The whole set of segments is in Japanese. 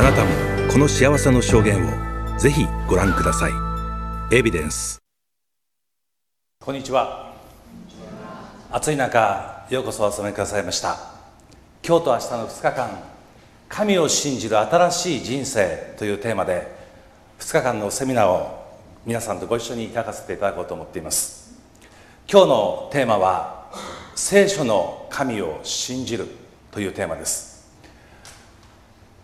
あなたもこの幸せの証言をぜひご覧ください。エビデンス。こんにちは。暑い中ようこそお集まりくださいました。今日と明日の2日間神を信じる新しい人生というテーマで2日間のセミナーを皆さんとご一緒に開かせていただこうと思っています。今日のテーマは聖書の神を信じるというテーマです。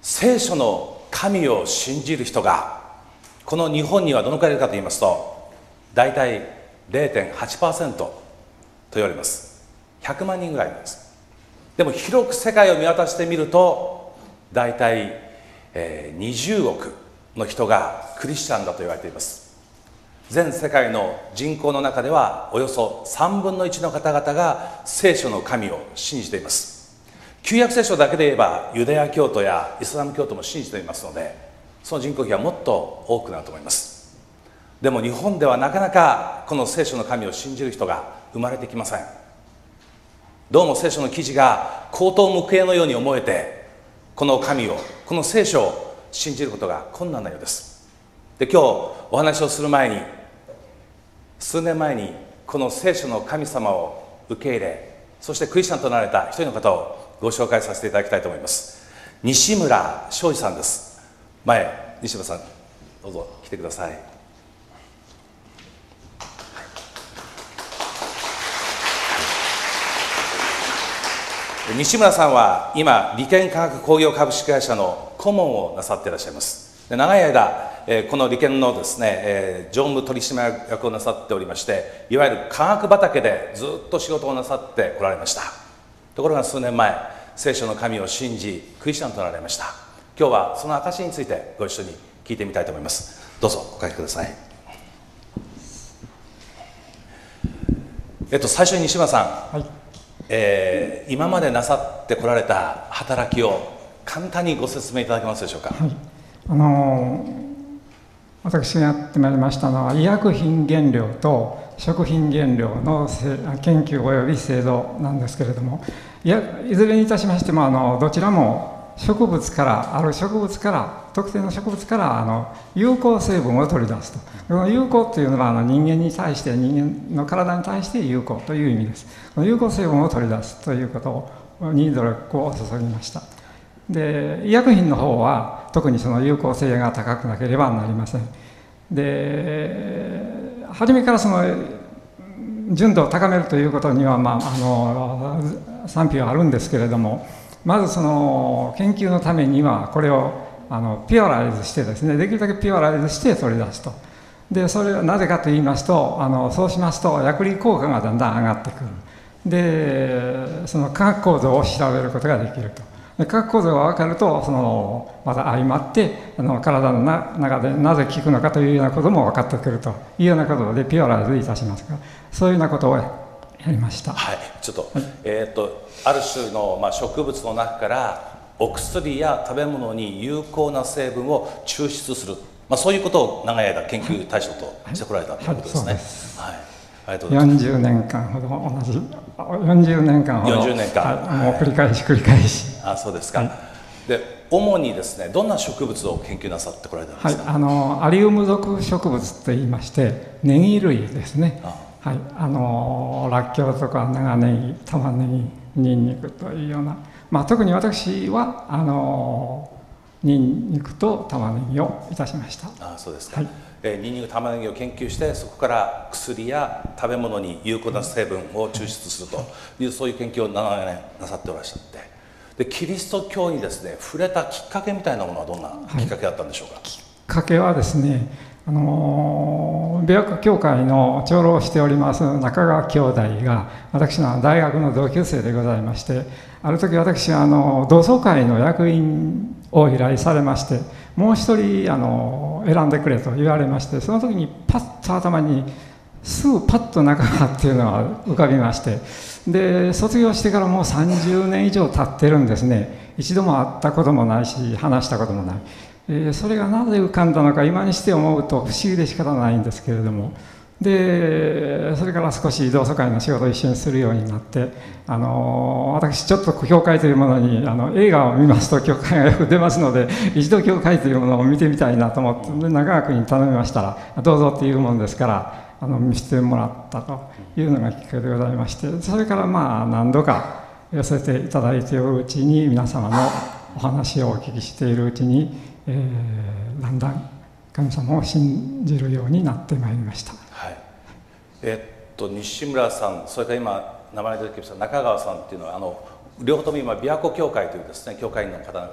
聖書の神を信じる人がこの日本にはどのくらいいるかと言いますと大体0.8%と言われます。100万人ぐらいです。でも広く世界を見渡してみると大体、えー、20億の人がクリスチャンだと言われています。全世界の人口の中ではおよそ3分の1の方々が聖書の神を信じています。旧約聖書だけで言えばユダヤ教徒やイスラム教徒も信じていますのでその人口比はもっと多くなると思います。でも日本ではなかなかこの聖書の神を信じる人が生まれてきません。どうも聖書の記事が口頭無形のように思えてこの神をこの聖書を信じることが困難なようです。で今日お話をする前に数年前にこの聖書の神様を受け入れそしてクリスチャンとなられた一人の方をご紹介させていただきたいと思います。西村昌司さんです。前西村さんどうぞ来てください。西村さんは今理研科学工業株式会社の顧問をなさっていらっしゃいます。長い間えこの利権のですね、え常務取締役をなさっておりましていわゆる科学畑でずっと仕事をなさってこられました。ところが数年前聖書の神を信じクリスチャンとなられました。今日はその証についてご一緒に聞いてみたいと思います。どうぞお書きください。えっと最初に西村さん、はい、えー、今までなさってこられた働きを簡単にご説明いただけますでしょうか、はい、あのー私がやってまいりましたのは医薬品原料と食品原料の研究及び製造なんですけれどもいやいずれにいたしましてもあのどちらも植物からある植物から特定の植物からあの有効成分を取り出すと。この有効というのはあの人間に対して人間の体に対して有効という意味です。この有効成分を取り出すということに努力を注ぎました。で医薬品の方は特にその有効性が高くなければなりません。で初めからその純度を高めるということには、まあ、あの賛否はあるんですけれどもまずその研究のためにはこれをあのピュアライズしてですねできるだけピュアライズして取り出すと。でそれはなぜかと言いますとあのそうしますと薬理効果がだんだん上がってくる。でその化学構造を調べることができると。化学構造が分かるとそのまた相まってあの体の中でなぜ効くのかというようなことも分かってくるというようなことでピュアライズいたしますがそういうようなことをやりました。はい。ちょっと,、えーと、ある種の、まあ、植物の中からお薬や食べ物に有効な成分を抽出する、まあ、そういうことを長い間研究対象としてこられたということですね。はい、はい40年間ほど同じ40年間ほど40年間、はい、もう繰り返し繰り返し。あそうですか、はい、で主にですねどんな植物を研究なさってこられたんですか、はい、あのアリウム属植物といいましてネギ類ですね。はい、あのらっきょうとか長ネギ玉ねぎにんにくというような、まあ、特に私はあのにんにくと玉ねぎをいたしました。あそうですか、はいえにんにく玉ねぎを研究してそこから薬や食べ物に有効な成分を抽出するというそういう研究を長年なさっておらっしゃって。でキリスト教にですね触れたきっかけみたいなものはどんなきっかけだったんでしょうか、はい、きっかけはですねあの美学協会の長老をしております中川兄弟が私の大学の同級生でございましてある時私はあの同窓会の役員を依頼されましてもう一人あの選んでくれと言われましてその時にパッと頭にすぐパッと仲間っていうのが浮かびましてで卒業してからもう30年以上経ってるんですね。一度も会ったこともないし話したこともない、えー、それがなぜ浮かんだのか今にして思うと不思議で仕方ないんですけれども。でそれから少し同窓会の仕事を一緒にするようになってあの私ちょっと教会というものにあの映画を見ますと教会がよく出ますので一度教会というものを見てみたいなと思って中川君に頼みましたらどうぞっていうものですからあの見せてもらったというのがきっかけでございましてそれからまあ何度か寄せていただいておるうちに皆様のお話をお聞きしているうちに、えー、だんだん神様を信じるようになってまいりました。えっと西村さんそれから今名前出てきました中川さんっていうのはあの両方とも今琵琶湖協会というですね教会員の方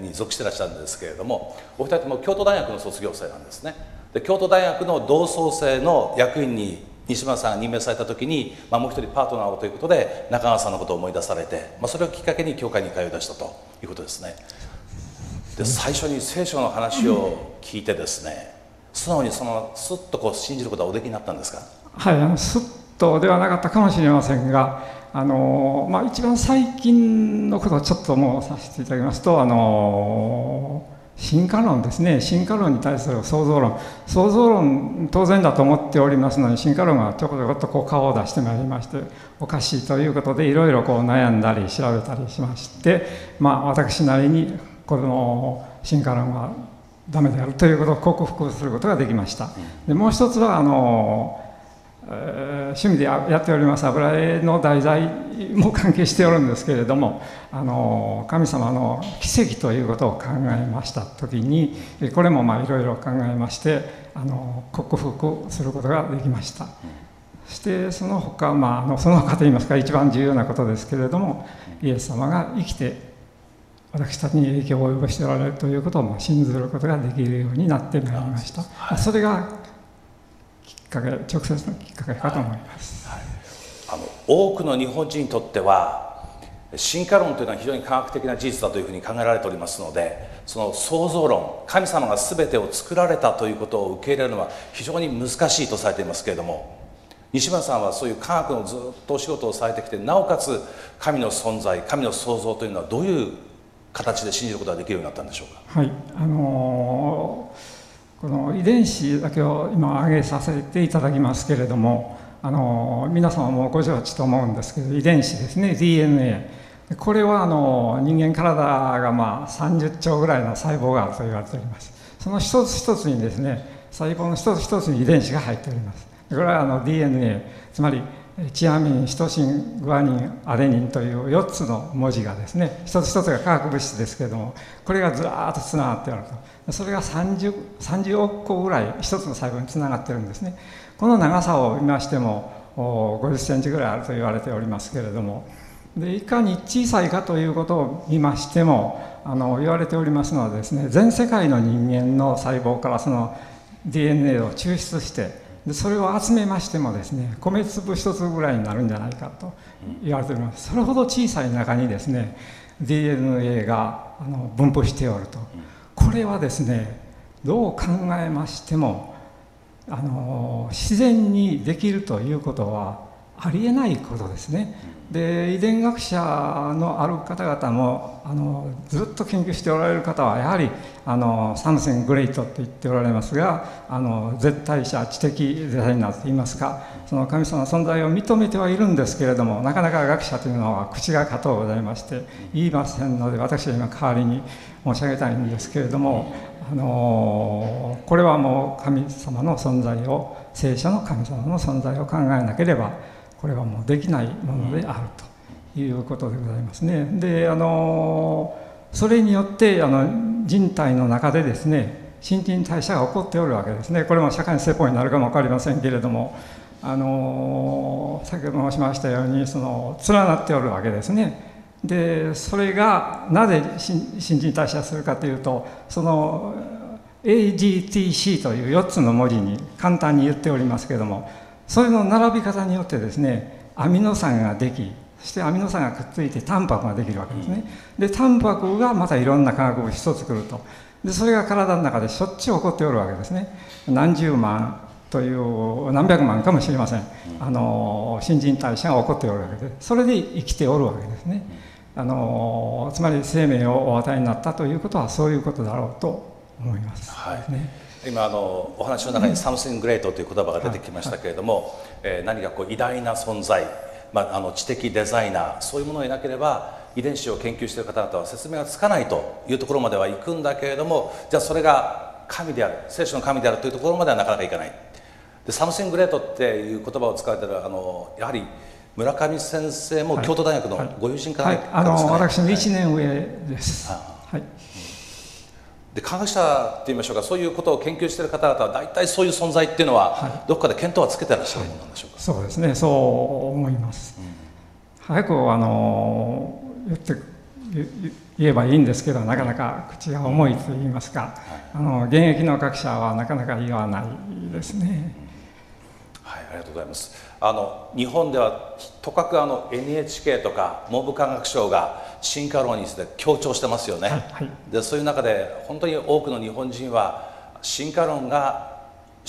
に属してらっしゃるんですけれどもお二人とも京都大学の卒業生なんですね。で京都大学の同窓生の役員に西村さんが任命された時に、まあ、もう一人パートナーをということで中川さんのことを思い出されて、まあ、それをきっかけに教会に通い出したということですね。で最初に聖書の話を聞いてですね素直にそのスッとこう信じることはおできになったんですか？はいあのスッとではなかったかもしれませんがあの、まあ、一番最近のことをちょっともうさせていただきますとあの進化論ですね。進化論に対する創造論。創造論当然だと思っておりますのに進化論がちょこちょこっとこう顔を出してまいりましておかしいということでいろいろこう悩んだり調べたりしましてまあ私なりにこの進化論はダメであるということを克服することができました。でもう一つはあの趣味でやっております油絵の題材も関係しておるんですけれどもあの神様の奇跡ということを考えました時にこれもまあいろいろ考えましてあの克服することができました。そしてその他、まあ、あのその他といいますか一番重要なことですけれどもイエス様が生きて私たちに影響を及ぼしておられるということを信ずることができるようになってまいりました、はい、それがかけ直接のきっかけかと思います、はい、あの多くの日本人にとっては進化論というのは非常に科学的な事実だというふうに考えられておりますのでその創造論神様が全てを作られたということを受け入れるのは非常に難しいとされていますけれども西村さんはそういう科学のずっとお仕事をされてきてなおかつ神の存在神の創造というのはどういう形で信じることができるようになったんでしょうか？はい。あのーこの遺伝子だけを今挙げさせていただきますけれどもあの皆様もご承知と思うんですけど遺伝子ですね。DNA これはあの人間体がまあ30兆ぐらいの細胞があると言われております。その一つ一つにですね細胞の一つ一つに遺伝子が入っております。これはあの DNA つまりチアミンシトシングアニンアデニンという4つの文字がですね一つ一つが化学物質ですけれどもこれがずらーっとつながってあると。それが 30, 30億個ぐらい一つの細胞につながってるんですね。この長さを見ましても50センチぐらいあると言われておりますけれども。でいかに小さいかということを見ましてもあの言われておりますのはですね全世界の人間の細胞からその DNA を抽出してでそれを集めましてもですね米粒一つぐらいになるんじゃないかと言われておりますそれほど小さい中にですね DNA があの分布しておると。これはですねどう考えましてもあの自然にできるということはありえないことですね。で遺伝学者のある方々もあのずっと研究しておられる方はやはりあのサムセン・グレイトと言っておられますがあの絶対者知的デザイナーといいますかその神様の存在を認めてはいるんですけれどもなかなか学者というのは口が堅うございまして言いませんので私は今代わりに申し上げたいんですけれどもあのこれはもう神様の存在を聖書の神様の存在を考えなければこれはもうできないものであるということでございますね。であのそれによってあの人体の中でですね新陳代謝が起こっておるわけですねこれも社会の説法になるかも分かりませんけれどもあの先ほど申しましたようにその連なっておるわけですね。でそれがなぜ新陳代謝するかというとその AGTC という4つの文字に簡単に言っておりますけれどもそれの並び方によってですねアミノ酸ができそしてアミノ酸がくっついてタンパクができるわけですね。でタンパクがまたいろんな化学物質を作ると。でそれが体の中でしょっちゅう起こっておるわけですね。何十万という何百万かもしれません。あの新陳代謝が起こっておるわけで。それで生きておるわけですね。あのつまり生命をお与えになったということはそういうことだろうと思います、はい、ね今あのお話の中に「サムシング・グレート」という言葉が出てきましたけれども、えー、何かこう偉大な存在、まあ、あの知的デザイナーそういうものがいなければ遺伝子を研究している方々は説明がつかないというところまでは行くんだけれどもじゃあそれが神である聖書の神であるというところまではなかなかいかない。でサムシング・グレートっていう言葉を使われてるあのやはり村上先生も京都大学のご友人から、はい。はい、あの私の1年上です、はいで科学者って言いましょうかそういうことを研究している方々は大体そういう存在っていうのは、はい、どこかで見当はつけてらっしゃるものなんでしょうか、そうですねそう思います、うん、早くあの言って言えばいいんですけどなかなか口が重いと言いますか、あの現役の学者はなかなか言わないですね、はいありがとうございますあの日本ではとかくあの NHK とか文部科学省が進化論について強調してますよね、はいはい、でそういう中で本当に多くの日本人は進化論が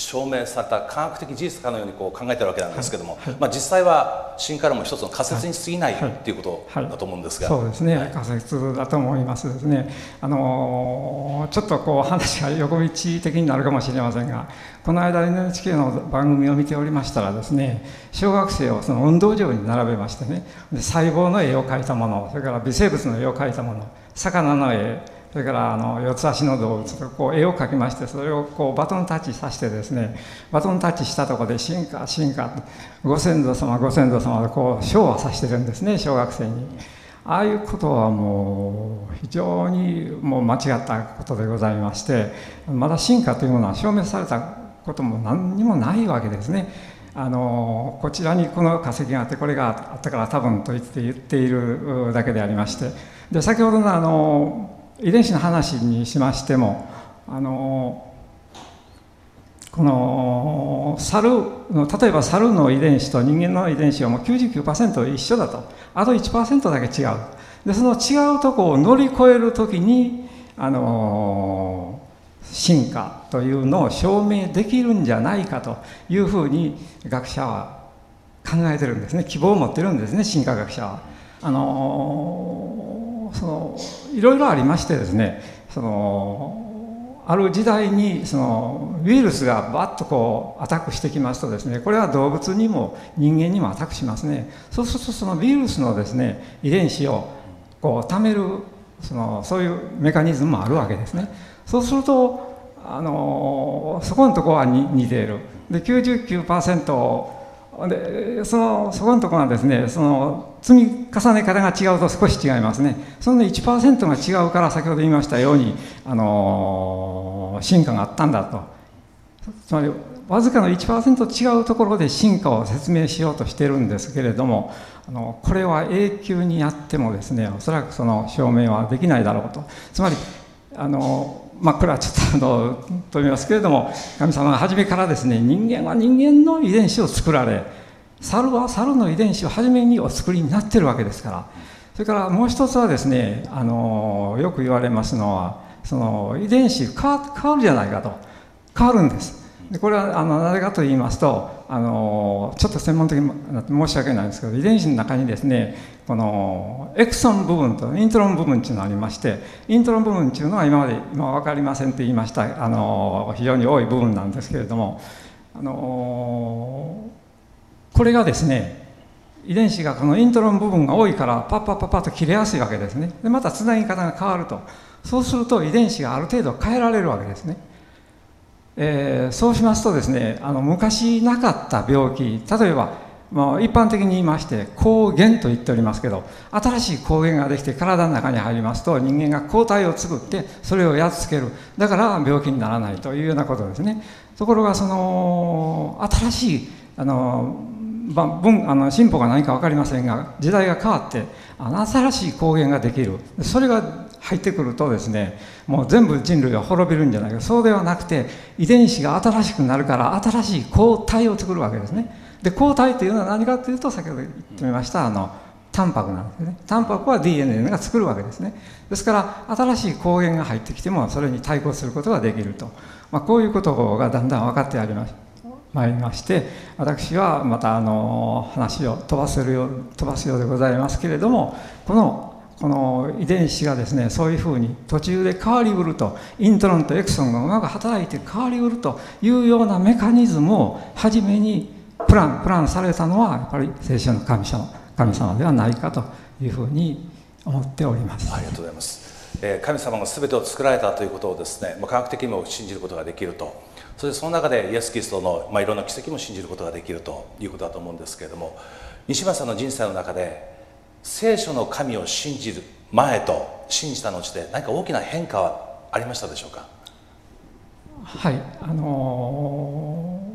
証明された科学的事実かのようにこう考えてるわけなんですけども、はい。はい、まあ、実際は進化論も一つの仮説に過ぎない、はい、っていうことだと思うんですが、そうですね、仮説だと思いますですね。あのちょっとこう話が横道的になるかもしれませんがこの間 NHK の番組を見ておりましたらですね小学生をその運動場に並べましてねで細胞の絵を描いたものそれから微生物の絵を描いたもの魚の絵それからあの四つ足の動物とこう絵を描きましてそれをこうバトンタッチさせてですねバトンタッチしたところで進化進化ご先祖様ご先祖様でこう賞をさしてるんですね小学生に。ああいうことはもう非常にもう間違ったことでございましてまだ進化というものは証明されたことも何にもないわけですね。あのこちらにこの化石があってこれがあったから多分と言って言っているだけでありましてで先ほどのあの遺伝子の話にしましてもあのこの猿の例えば猿の遺伝子と人間の遺伝子はもう99%一緒だと。あと1%だけ違う。でその違うとこを乗り越える時にあの進化というのを証明できるんじゃないかというふうに学者は考えてるんですね。希望を持ってるんですね進化学者は。あのそのいろいろありましてですねそのある時代にそのウイルスがバッとこうアタックしてきますとですねこれは動物にも人間にもアタックしますね。そうするとそのウイルスのですね遺伝子をこう貯めるそのそういうメカニズムもあるわけですね。そうするとあのそこのとこは似ている。で99%でそのそこのところはですねその積み重ね方が違うと少し違いますね。その1%が違うから先ほど言いましたようにあの進化があったんだと。つまりわずかの1%違うところで進化を説明しようとしてるんですけれどもあのこれは永久にやってもですねおそらくその証明はできないだろうと。つまりあのまあ、これはちょっとあの飛びますけれども神様が初めからですね人間は人間の遺伝子を作られ猿は猿の遺伝子を初めにお作りになってるわけですから。それからもう一つはですねあのよく言われますのはその遺伝子変わるじゃないかと。変わるんです。でこれはあのなぜかと言いますとあのちょっと専門的に申し訳ないんですけど遺伝子の中にですねこのエクソン部分とイントロン部分っていうのがありましてイントロン部分っていうのは今まで今分かりませんと言いましたあの非常に多い部分なんですけれどもあのこれがですね遺伝子がこのイントロン部分が多いからパッパッパッパッと切れやすいわけですね。でまたつなぎ方が変わると。そうすると遺伝子がある程度変えられるわけですね。えー、そうしますとですねあの昔なかった病気例えばもう一般的に言いまして抗原と言っておりますけど新しい抗原ができて体の中に入りますと人間が抗体を作ってそれをやっつける。だから病気にならないというようなことですね。ところがその新しいあの文あの進歩が何か分かりませんが時代が変わって新しい抗原ができる。それが入ってくるとですねもう全部人類は滅びるんじゃないか。そうではなくて遺伝子が新しくなるから新しい抗体を作るわけですね。で抗体というのは何かというと先ほど言ってみましたあのタンパクなんですね。タンパクは DNA が作るわけですね。ですから新しい抗原が入ってきてもそれに対抗することができると、まあ、こういうことがだんだん分かってありますまいりまして私はまたあの話を飛ばせるよ飛ばすようでございますけれどもこのこの遺伝子がですねそういうふうに途中で変わりうるとイントロンとエクソンがうまく働いて変わりうるというようなメカニズムを初めにプランプランされたのはやっぱり聖書の神様神様ではないかというふうに思っております。ありがとうございます、えー、神様が全てを作られたということをですね。科学的にも信じることができると。そしてその中でイエス・キリストの、まあ、いろんな奇跡も信じることができるということだと思うんですけれども西村さんの人生の中で聖書の神を信じる前と信じた後で何か大きな変化はありましたでしょうか？はいあの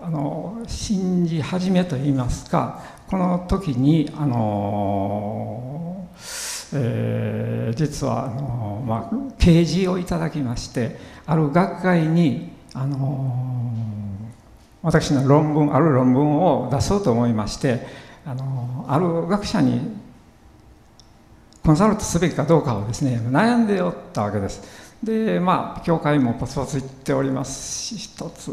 ー、あのー、信じ始めといいますかこの時にあのー、えー、実はあのー、まあ、啓示をいただきましてある学会にあの私の論文ある論文を出そうと思いましてあのある学者にコンサルトすべきかどうかをですね悩んでおったわけです。でまあ教会もポツポツ行っておりますし一つ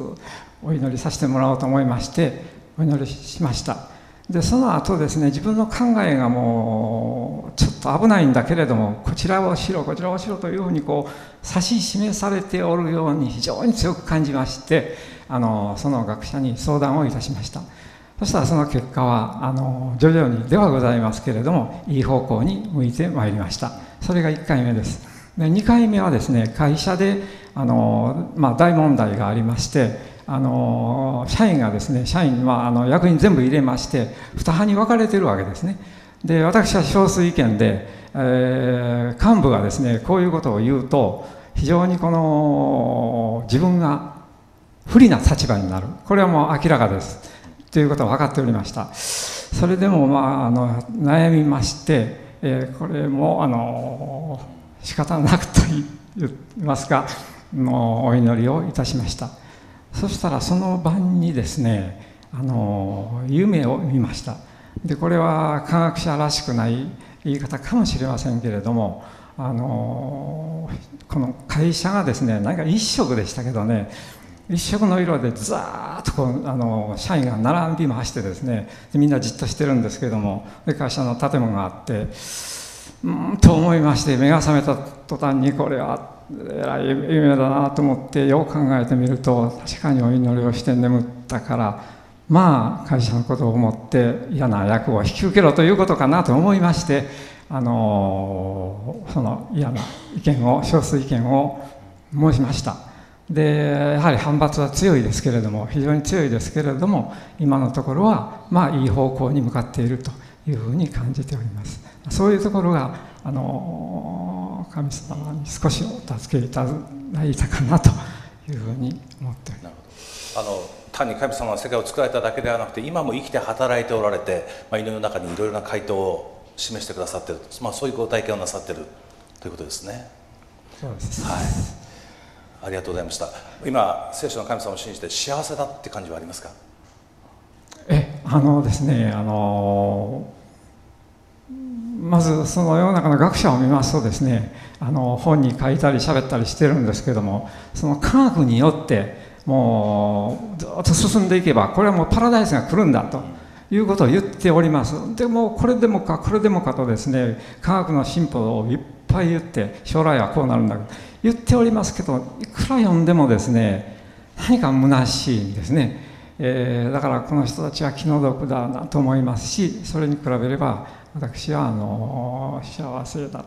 お祈りさせてもらおうと思いましてお祈りしました。でその後ですね自分の考えがもうちょっと危ないんだけれどもこちらをしろこちらをしろというふうにこう指し示されておるように非常に強く感じましてあのその学者に相談をいたしました。そしたらその結果はあの徐々にではございますけれどもいい方向に向いてまいりました。それが1回目です。で2回目はですね会社であの、まあ、大問題がありましてあの社員がですね社員はあの役員全部入れまして2派に分かれてるわけですね。で私は少数意見で、えー、幹部がですねこういうことを言うと非常にこの自分が不利な立場になる。これはもう明らかです。ということは分かっておりました。それでも、まあ、あの悩みまして、えー、これもあの仕方なくと言いますかのお祈りをいたしました。そしたらその晩にですねあの夢を見ました。でこれは科学者らしくない言い方かもしれませんけれどもあのこの会社がですね何か一色でしたけどね一色の色でザーッとこうあの社員が並びましてですねみんなじっとしてるんですけどもで会社の建物があってうんと思いまして目が覚めた途端にこれはえらい夢だなと思ってよく考えてみると確かにお祈りをして眠ったからまあ会社のことを思って嫌な役を引き受けろということかなと思いましてあのその嫌な意見を少数意見を申しました。でやはり反発は強いですけれども非常に強いですけれども今のところはまあいい方向に向かっているというふうに感じておりますそういうところがあの神様に少しお助けいただいたかなというふうに思っておりますあの単に神様は世界を作られただけではなくて今も生きて働いておられて、まあ、祈りの中にいろいろな回答を示してくださっている、まあ、そういうご体験をなさっているということですね。そうですはいありがとうございました。今聖書の神様を信じて幸せだって感じはありますか？えあのですねあのまずその世の中の学者を見ますとですねあの本に書いたり喋ったりしてるんですけどもその科学によってもうずっと進んでいけばこれはもうパラダイスが来るんだということを言っております。でもこれでもかこれでもかとですね科学の進歩をいっぱい言って将来はこうなるんだ言っておりますけどいくら読んでもですね何か虚しいんですね、えー、だからこの人たちは気の毒だなと思いますしそれに比べれば私はあの幸せだ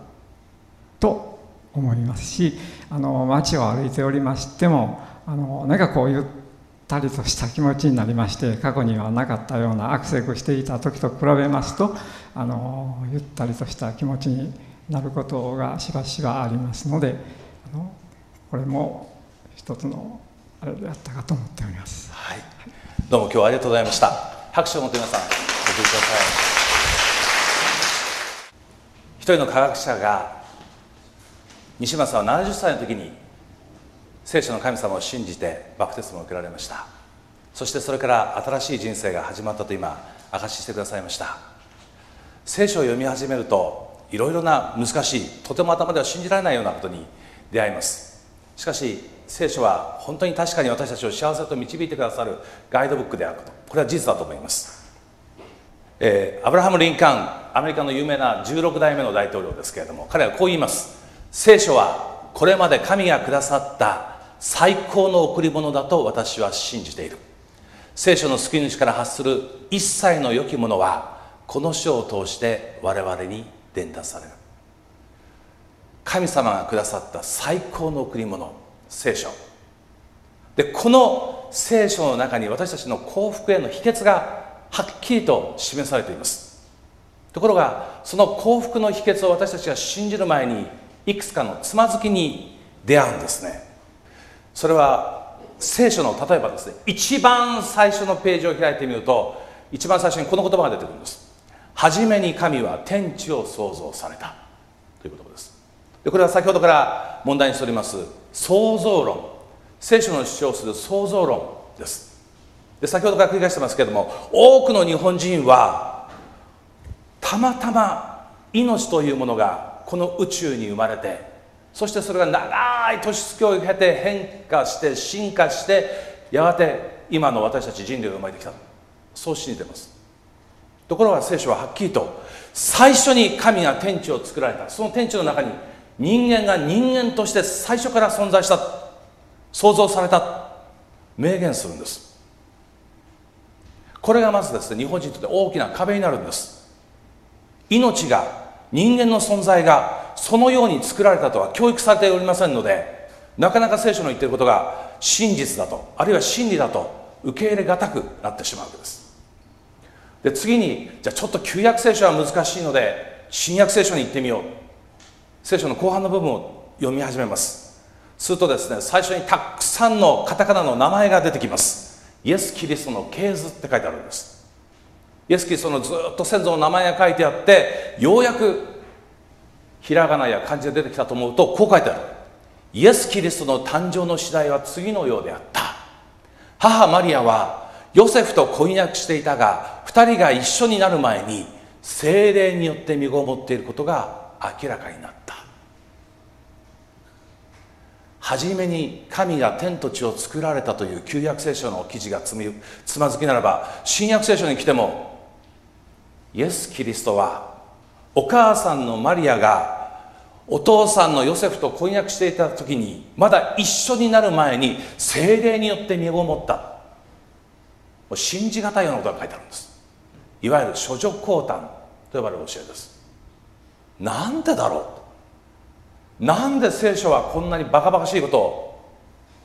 と思いますしあの街を歩いておりましてもあの何かこうゆったりとした気持ちになりまして過去にはなかったようなアクセクしていた時と比べますとあのゆったりとした気持ちになることがしばしばありますのでのこれも一つのあれであったかと思っております。はい、どうも今日はありがとうございました。拍手を持って皆さんお送りください。一人の科学者が西村さんは70歳の時に聖書の神様を信じてバプテスマを受けられましたそしてそれから新しい人生が始まったと今証ししてくださいました聖書を読み始めるといろいろな難しいとても頭では信じられないようなことに出会います。しかし聖書は本当に確かに私たちを幸せと導いてくださるガイドブックであること。これは事実だと思います。えー、アブラハム・リンカーンアメリカの有名な16代目の大統領ですけれども彼はこう言います。聖書はこれまで神がくださった最高の贈り物だと私は信じている。聖書の救い主から発する一切の良きものはこの書を通して我々に伝達される。神様がくださった最高の贈り物聖書。でこの聖書の中に私たちの幸福への秘訣がはっきりと示されています。ところがその幸福の秘訣を私たちが信じる前にいくつかのつまずきに出会うんですね。それは聖書の例えばですね一番最初のページを開いてみると一番最初にこの言葉が出てくるんです。初めに神は天地を創造された。ということです。でこれは先ほどから問題にしております。創造論。聖書の主張する創造論です。で先ほどから繰り返してますけれども多くの日本人はたまたま命というものがこの宇宙に生まれてそしてそれが長い年月を経て変化して進化してやがて今の私たち人類が生まれてきた。そう信じてます。ところが聖書ははっきりと最初に神が天地を作られた。その天地の中に人間が人間として最初から存在した創造された明言するんです。これがまずですね日本人にとって大きな壁になるんです。命が人間の存在がそのように作られたとは教育されておりませんのでなかなか聖書の言ってることが真実だとあるいは真理だと受け入れがたくなってしまうわけです。で次にじゃあちょっと旧約聖書は難しいので新約聖書に行ってみよう。聖書の後半の部分を読み始めます。するとですね最初にたくさんのカタカナの名前が出てきます。イエス・キリストの系図って書いてあるんです。イエス・キリストのずっと先祖の名前が書いてあってようやくひらがなや漢字が出てきたと思うとこう書いてある。イエス・キリストの誕生の次第は次のようであった。母マリアはヨセフと婚約していたが2人が一緒になる前に精霊によって身ごもっていることが明らかになった。初めに神が天と地を作られたという旧約聖書の記事がつまずきならば新約聖書に来てもイエス・キリストはお母さんのマリアがお父さんのヨセフと婚約していた時にまだ一緒になる前に精霊によって身ごもった。もう信じがたいようなことが書いてあるんです。いわゆる処女降誕と呼ばれる教えです。なんでだろう？なんで聖書はこんなにバカバカしいことを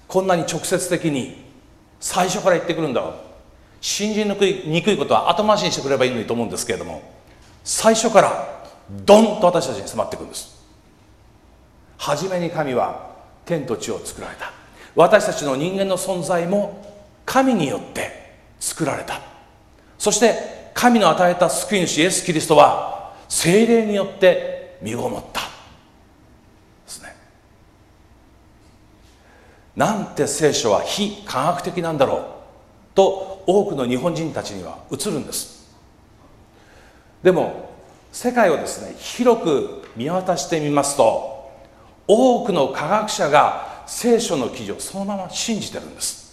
こんなに直接的に最初から言ってくるんだ？ろう信じにくいにくいことは後回しにしてくればいいのにと思うんですけれども最初からドンと私たちに迫ってくるんです。初めに神は天と地を作られた。私たちの人間の存在も神によって作られた。そして神の与えた救い主イエス・キリストは精霊によって身ごもったですねなんて聖書は非科学的なんだろう。と多くの日本人たちには映るんです。でも世界をですね広く見渡してみますと多くの科学者が聖書の記事をそのまま信じてるんです。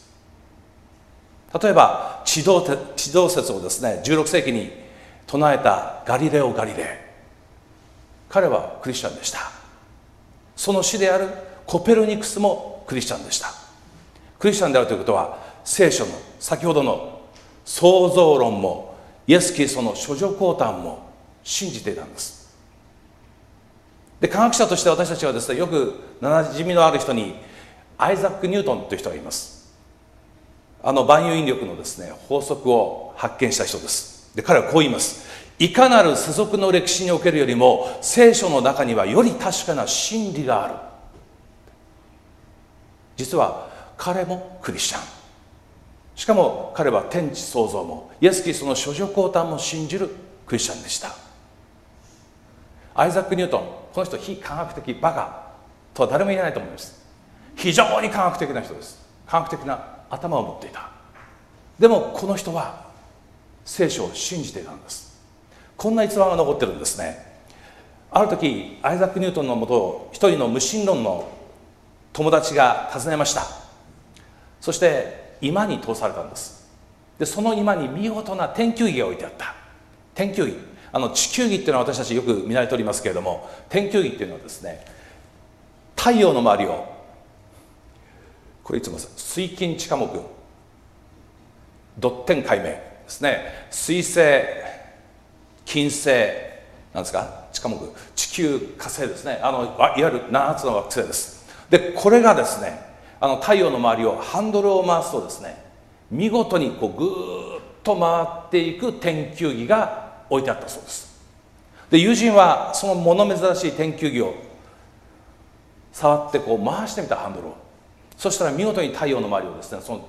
例えば地動地動説をですね16世紀に唱えたガリレオ・ガリレイ。彼はクリスチャンでした。その師であるコペルニクスもクリスチャンでした。クリスチャンであるということは聖書の先ほどの創造論もイエス・キリストの諸女降誕も信じていたんです。で科学者として私たちはですねよくなじみのある人にアイザック・ニュートンという人がいます。あの万有引力のですね法則を発見した人です。で彼はこう言います。いかなる世俗の歴史におけるよりも聖書の中にはより確かな真理がある。実は彼もクリスチャン。しかも彼は天地創造もイエス・キリストの諸女降誕も信じるクリスチャンでした。アイザック・ニュートンこの人非科学的バカとは誰も言えないと思います。非常に科学的な人です。科学的な頭を持っていた。でもこの人は聖書を信じていたんです。こんな逸話が残ってるんですね。ある時アイザック・ニュートンのもとを一人の無神論の友達が訪ねました。そして居間に通されたんです。でその居間に見事な天球儀が置いてあった。天球儀。あの地球儀っていうのは私たちよく見慣れておりますけれども天球儀っていうのはですね太陽の周りをこれいつも水金地下木ドッテン解明ですね。水星金星なんですか？地下木。地球火星ですね。あのいわゆる7つの惑星です。でこれがですねあの太陽の周りをハンドルを回すとですね見事にこうぐーっと回っていく天球儀が置いてあったそうです。で友人はその物珍しい天球儀を触ってこう回してみたハンドルを。そしたら見事に太陽の周りをですねその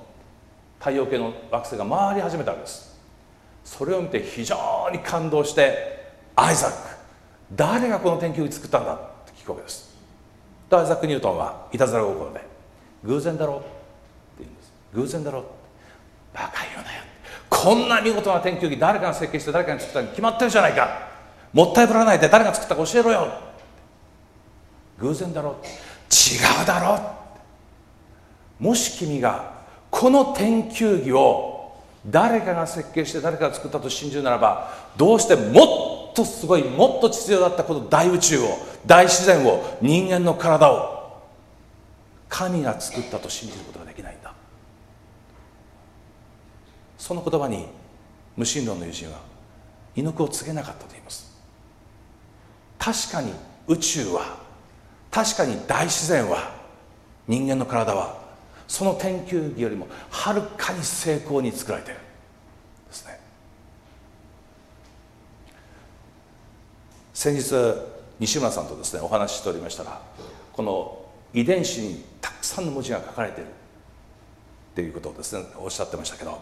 太陽系の惑星が回り始めたわけです。それを見て非常に感動してアイザック誰がこの天球儀作ったんだって聞くわけです。でアイザック・ニュートンはいたずら心で偶然だろうって言うんです。偶然だろうバカ言うなよこんな見事な天球儀誰かが設計して誰かが作ったに決まってるじゃないか。もったいぶらないで誰が作ったか教えろよ偶然だろ違うだろもし君がこの天球儀を誰かが設計して誰かが作ったと信じるならばどうしてもっとっとすごいもっと秩序だったこの大宇宙を大自然を人間の体を神が作ったと信じることができないんだ。その言葉に無神論の友人は居抜くを告げなかったと言います。確かに宇宙は確かに大自然は人間の体はその天球儀よりもはるかに成功に作られているですね先日西村さんとですねお話ししておりましたらこの遺伝子にたくさんの文字が書かれているっていうことをですねおっしゃってましたけど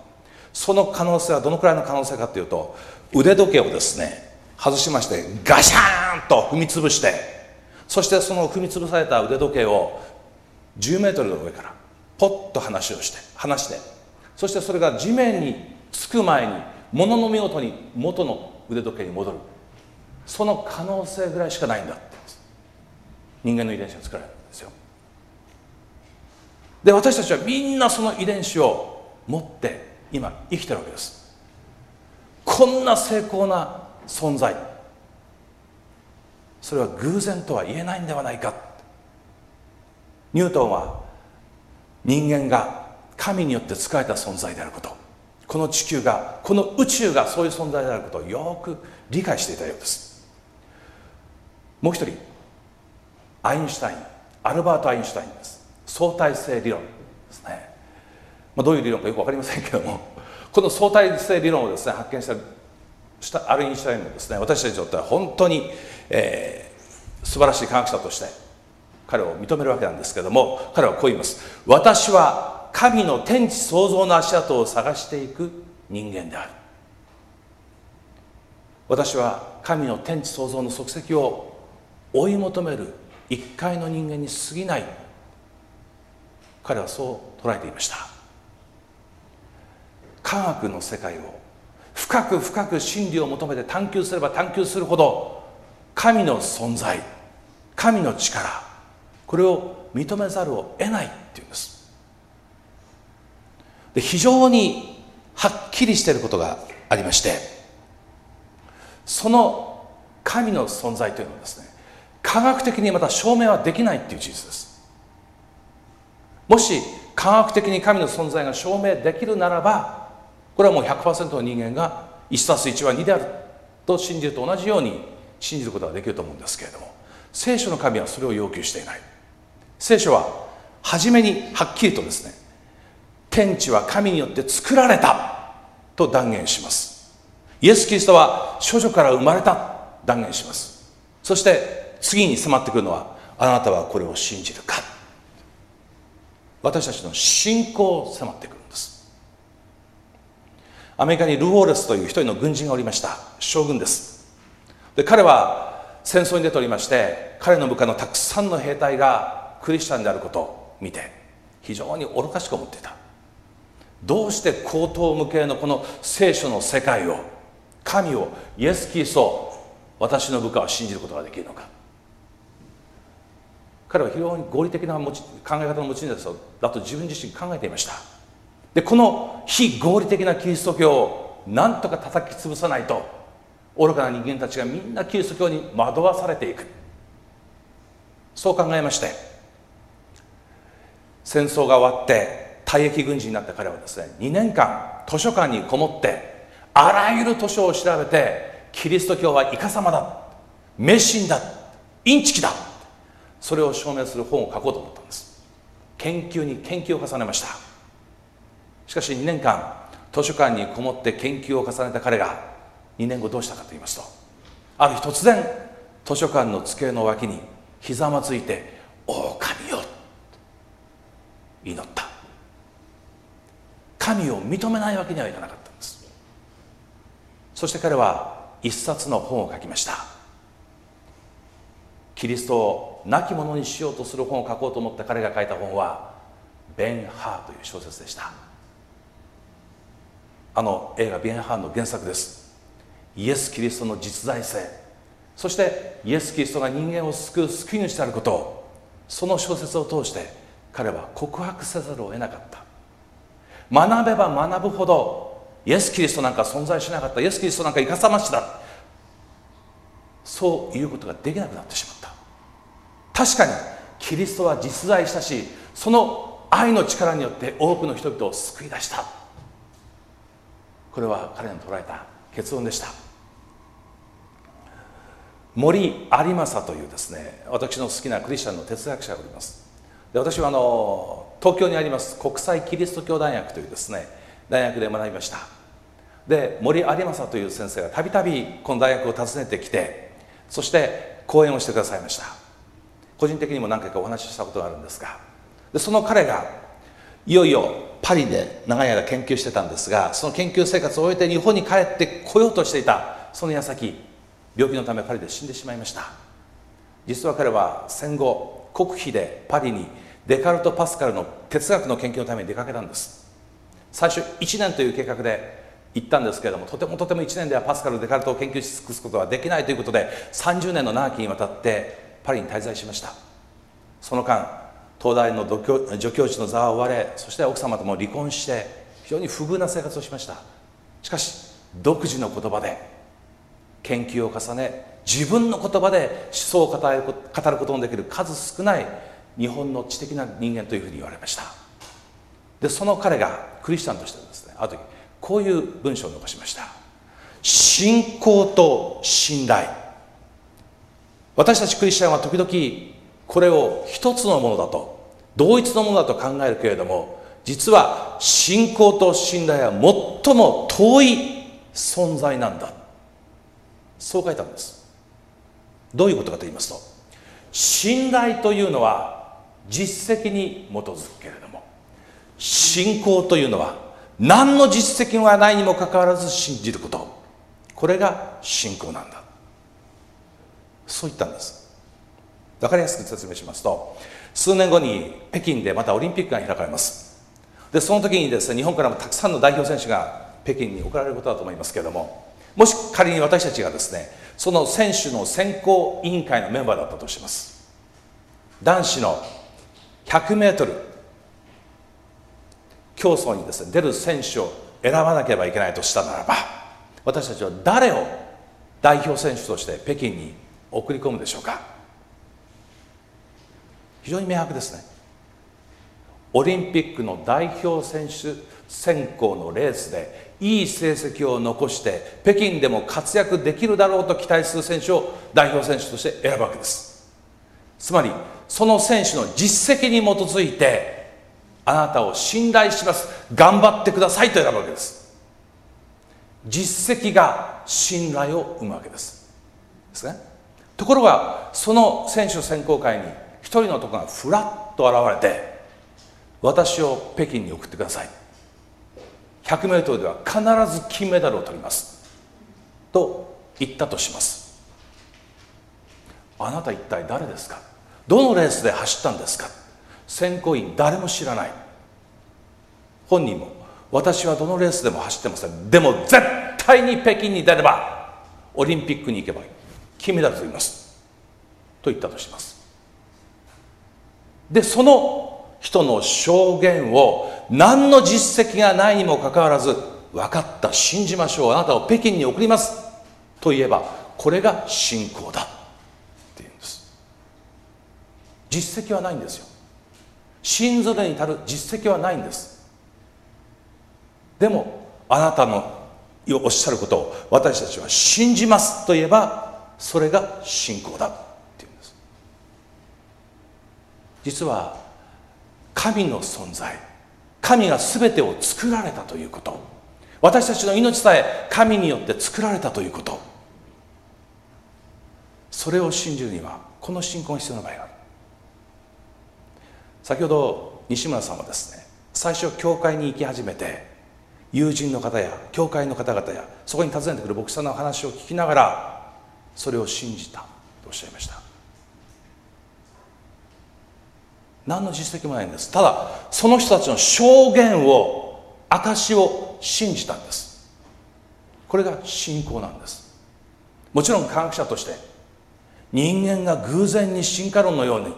その可能性はどのくらいの可能性かというと腕時計をですね外しましてガシャーンと踏み潰してそしてその踏み潰された腕時計を10メートルの上からポッと話をして離してそしてそれが地面につく前にものの見事に元の腕時計に戻る。その可能性ぐらいしかないんだって。人間の遺伝子が作られるんですよ。で私たちはみんなその遺伝子を持って今生きてるわけです。こんな成功な存在。それは偶然とは言えないんではないか。ニュートンは人間が神によって使えた存在であること。この地球がこの宇宙がそういう存在であることをよく理解していたようです。もう一人。アインシュタイン。アルバート・アインシュタインです。相対性理論ですね、まあ、どういう理論かよく分かりませんけども。この相対性理論をですね発見したしたアルインシュタインもですね私たちにとっては本当に、えー、素晴らしい科学者として彼を認めるわけなんですけども彼はこう言います。私は神の天地創造の足跡を探していく人間である。私は神の天地創造の足跡を追い求める一回の人間に過ぎない。彼はそう捉えていました。科学の世界を深く深く真理を求めて探求すれば探求するほど神の存在神の力これを認めざるを得ないっていうんです。で非常にはっきりしていることがありましてその神の存在というのはですね科学的にまた証明はできないっていう事実です。もし科学的に神の存在が証明できるならばこれはもう100%の人間が1たす1は2であると信じると同じように信じることができると思うんですけれども聖書の神はそれを要求していない。聖書は初めにはっきりとですね天地は神によって作られたと断言します。イエス・キリストは処女から生まれた断言します。そして次に迫ってくるのはあなたはこれを信じるか。私たちの信仰を迫ってくるんです。アメリカにルーォーレスという一人の軍人がおりました。将軍です。で彼は戦争に出ておりまして彼の部下のたくさんの兵隊がクリスチャンであることを見て非常に愚かしく思っていた。どうして高等無形のこの聖書の世界を神をイエス・キリスト私の部下は信じることができるのか。彼は非常に合理的な持ち考え方の持ち主だと自分自身考えていました。でこの非合理的なキリスト教を何とか叩き潰さないと愚かな人間たちがみんなキリスト教に惑わされていく。そう考えまして戦争が終わって退役軍人になった彼はですね2年間図書館にこもってあらゆる図書を調べてキリスト教はイカサマだ迷信だインチキだそれを証明する本を書こうと思ったんです。研究に研究を重ねました。しかし2年間図書館にこもって研究を重ねた彼が2年後どうしたかと言いますとある日突然図書館の机の脇にひざまついて「狼よ」祈った。神を認めないわけにはいかなかったんです。そして彼は一冊の本を書きました。キリストを亡き者にしようとする本を書こうと思った彼が書いた本は「ベン・ハー」という小説でした。あの映画「ベン・ハー」の原作です。イエス・キリストの実在性そしてイエス・キリストが人間を救う救い主であることをその小説を通して彼は告白せざるを得なかった。学べば学ぶほどイエス・キリストなんか存在しなかった。イエス・キリストなんかいかさましだ。そういうことができなくなってしまった確かにキリストは実在したしその愛の力によって多くの人々を救い出した。これは彼の捉えた結論でした。森有正というですね私の好きなクリスチャンの哲学者がおります。で私はあの東京にあります国際キリスト教大学というですね大学で学びました。で森有正という先生がたびたびこの大学を訪ねてきてそして講演をしてくださいました。個人的にも何回かお話ししたことがあるんですがでその彼がいよいよパリで長い間研究してたんですがその研究生活を終えて日本に帰ってこようとしていたその矢先病気のためパリで死んでしまいました。実は彼は戦後国費でパリにデカルト・パスカルの哲学の研究のために出かけたんです。最初1年という計画で行ったんですけれどもとてもとても1年ではパスカル・デカルトを研究し尽くすことはできないということで30年の長きにわたってパリに滞在しました。その間東大の助教授の座を追われそして奥様とも離婚して非常に不遇な生活をしました。しかし独自の言葉で研究を重ね自分の言葉で思想を語ることのできる数少ない日本の知的な人間というふうに言われました。でその彼がクリスチャンとしてですねある時こういう文章を残しました信仰と信頼私たちクリスチャンは時々これを一つのものだと同一のものだと考えるけれども実は信仰と信頼は最も遠い存在なんだ。そう書いたんです。どういうことかと言いますと信頼というのは実績に基づくけれども信仰というのは何の実績がないにもかかわらず信じること。これが信仰なんだ。そう言ったんです。分かりやすく説明しますと数年後に北京でまたオリンピックが開かれます。でその時にですね日本からもたくさんの代表選手が北京に送られることだと思いますけれどももし仮に私たちがですねその選手の選考委員会のメンバーだったとします。男子の 100m 競争にですね出る選手を選ばなければいけないとしたならば私たちは誰を代表選手として北京に送り込むでしょうか？非常に明白ですね。オリンピックの代表選手選考のレースでいい成績を残して北京でも活躍できるだろうと期待する選手を代表選手として選ぶわけです。つまりその選手の実績に基づいてあなたを信頼します。頑張ってくださいと選ぶわけです。実績が信頼を生むわけです。ですね。ところがその選手選考会に一人の男がふらっと現れて私を北京に送ってください。100m では必ず金メダルを取ります。と言ったとします。あなた一体誰ですか？どのレースで走ったんですか？選考員誰も知らない。本人も私はどのレースでも走ってません。でも絶対に北京に出ればオリンピックに行けばいい。金メダル取ります。と言ったとします。でその人の証言を何の実績がないにもかかわらず分かった。信じましょう。あなたを北京に送ります。といえばこれが信仰だ。っていうんです。実績はないんですよ。信ずるに足る実績はないんです。でもあなたのおっしゃることを私たちは信じます。といえばそれが信仰だっていうんです。実は神の存在神が全てを作られたということ。私たちの命さえ神によって作られたということ。それを信じるにはこの信仰が必要な場合がある。先ほど西村さんはですね最初教会に行き始めて友人の方や教会の方々やそこに訪ねてくる牧師さんの話を聞きながらそれを信じたとおっしゃいました。何の実績もないんです。ただその人たちの証言を証を信じたんです。これが信仰なんです。もちろん科学者として人間が偶然に進化論のように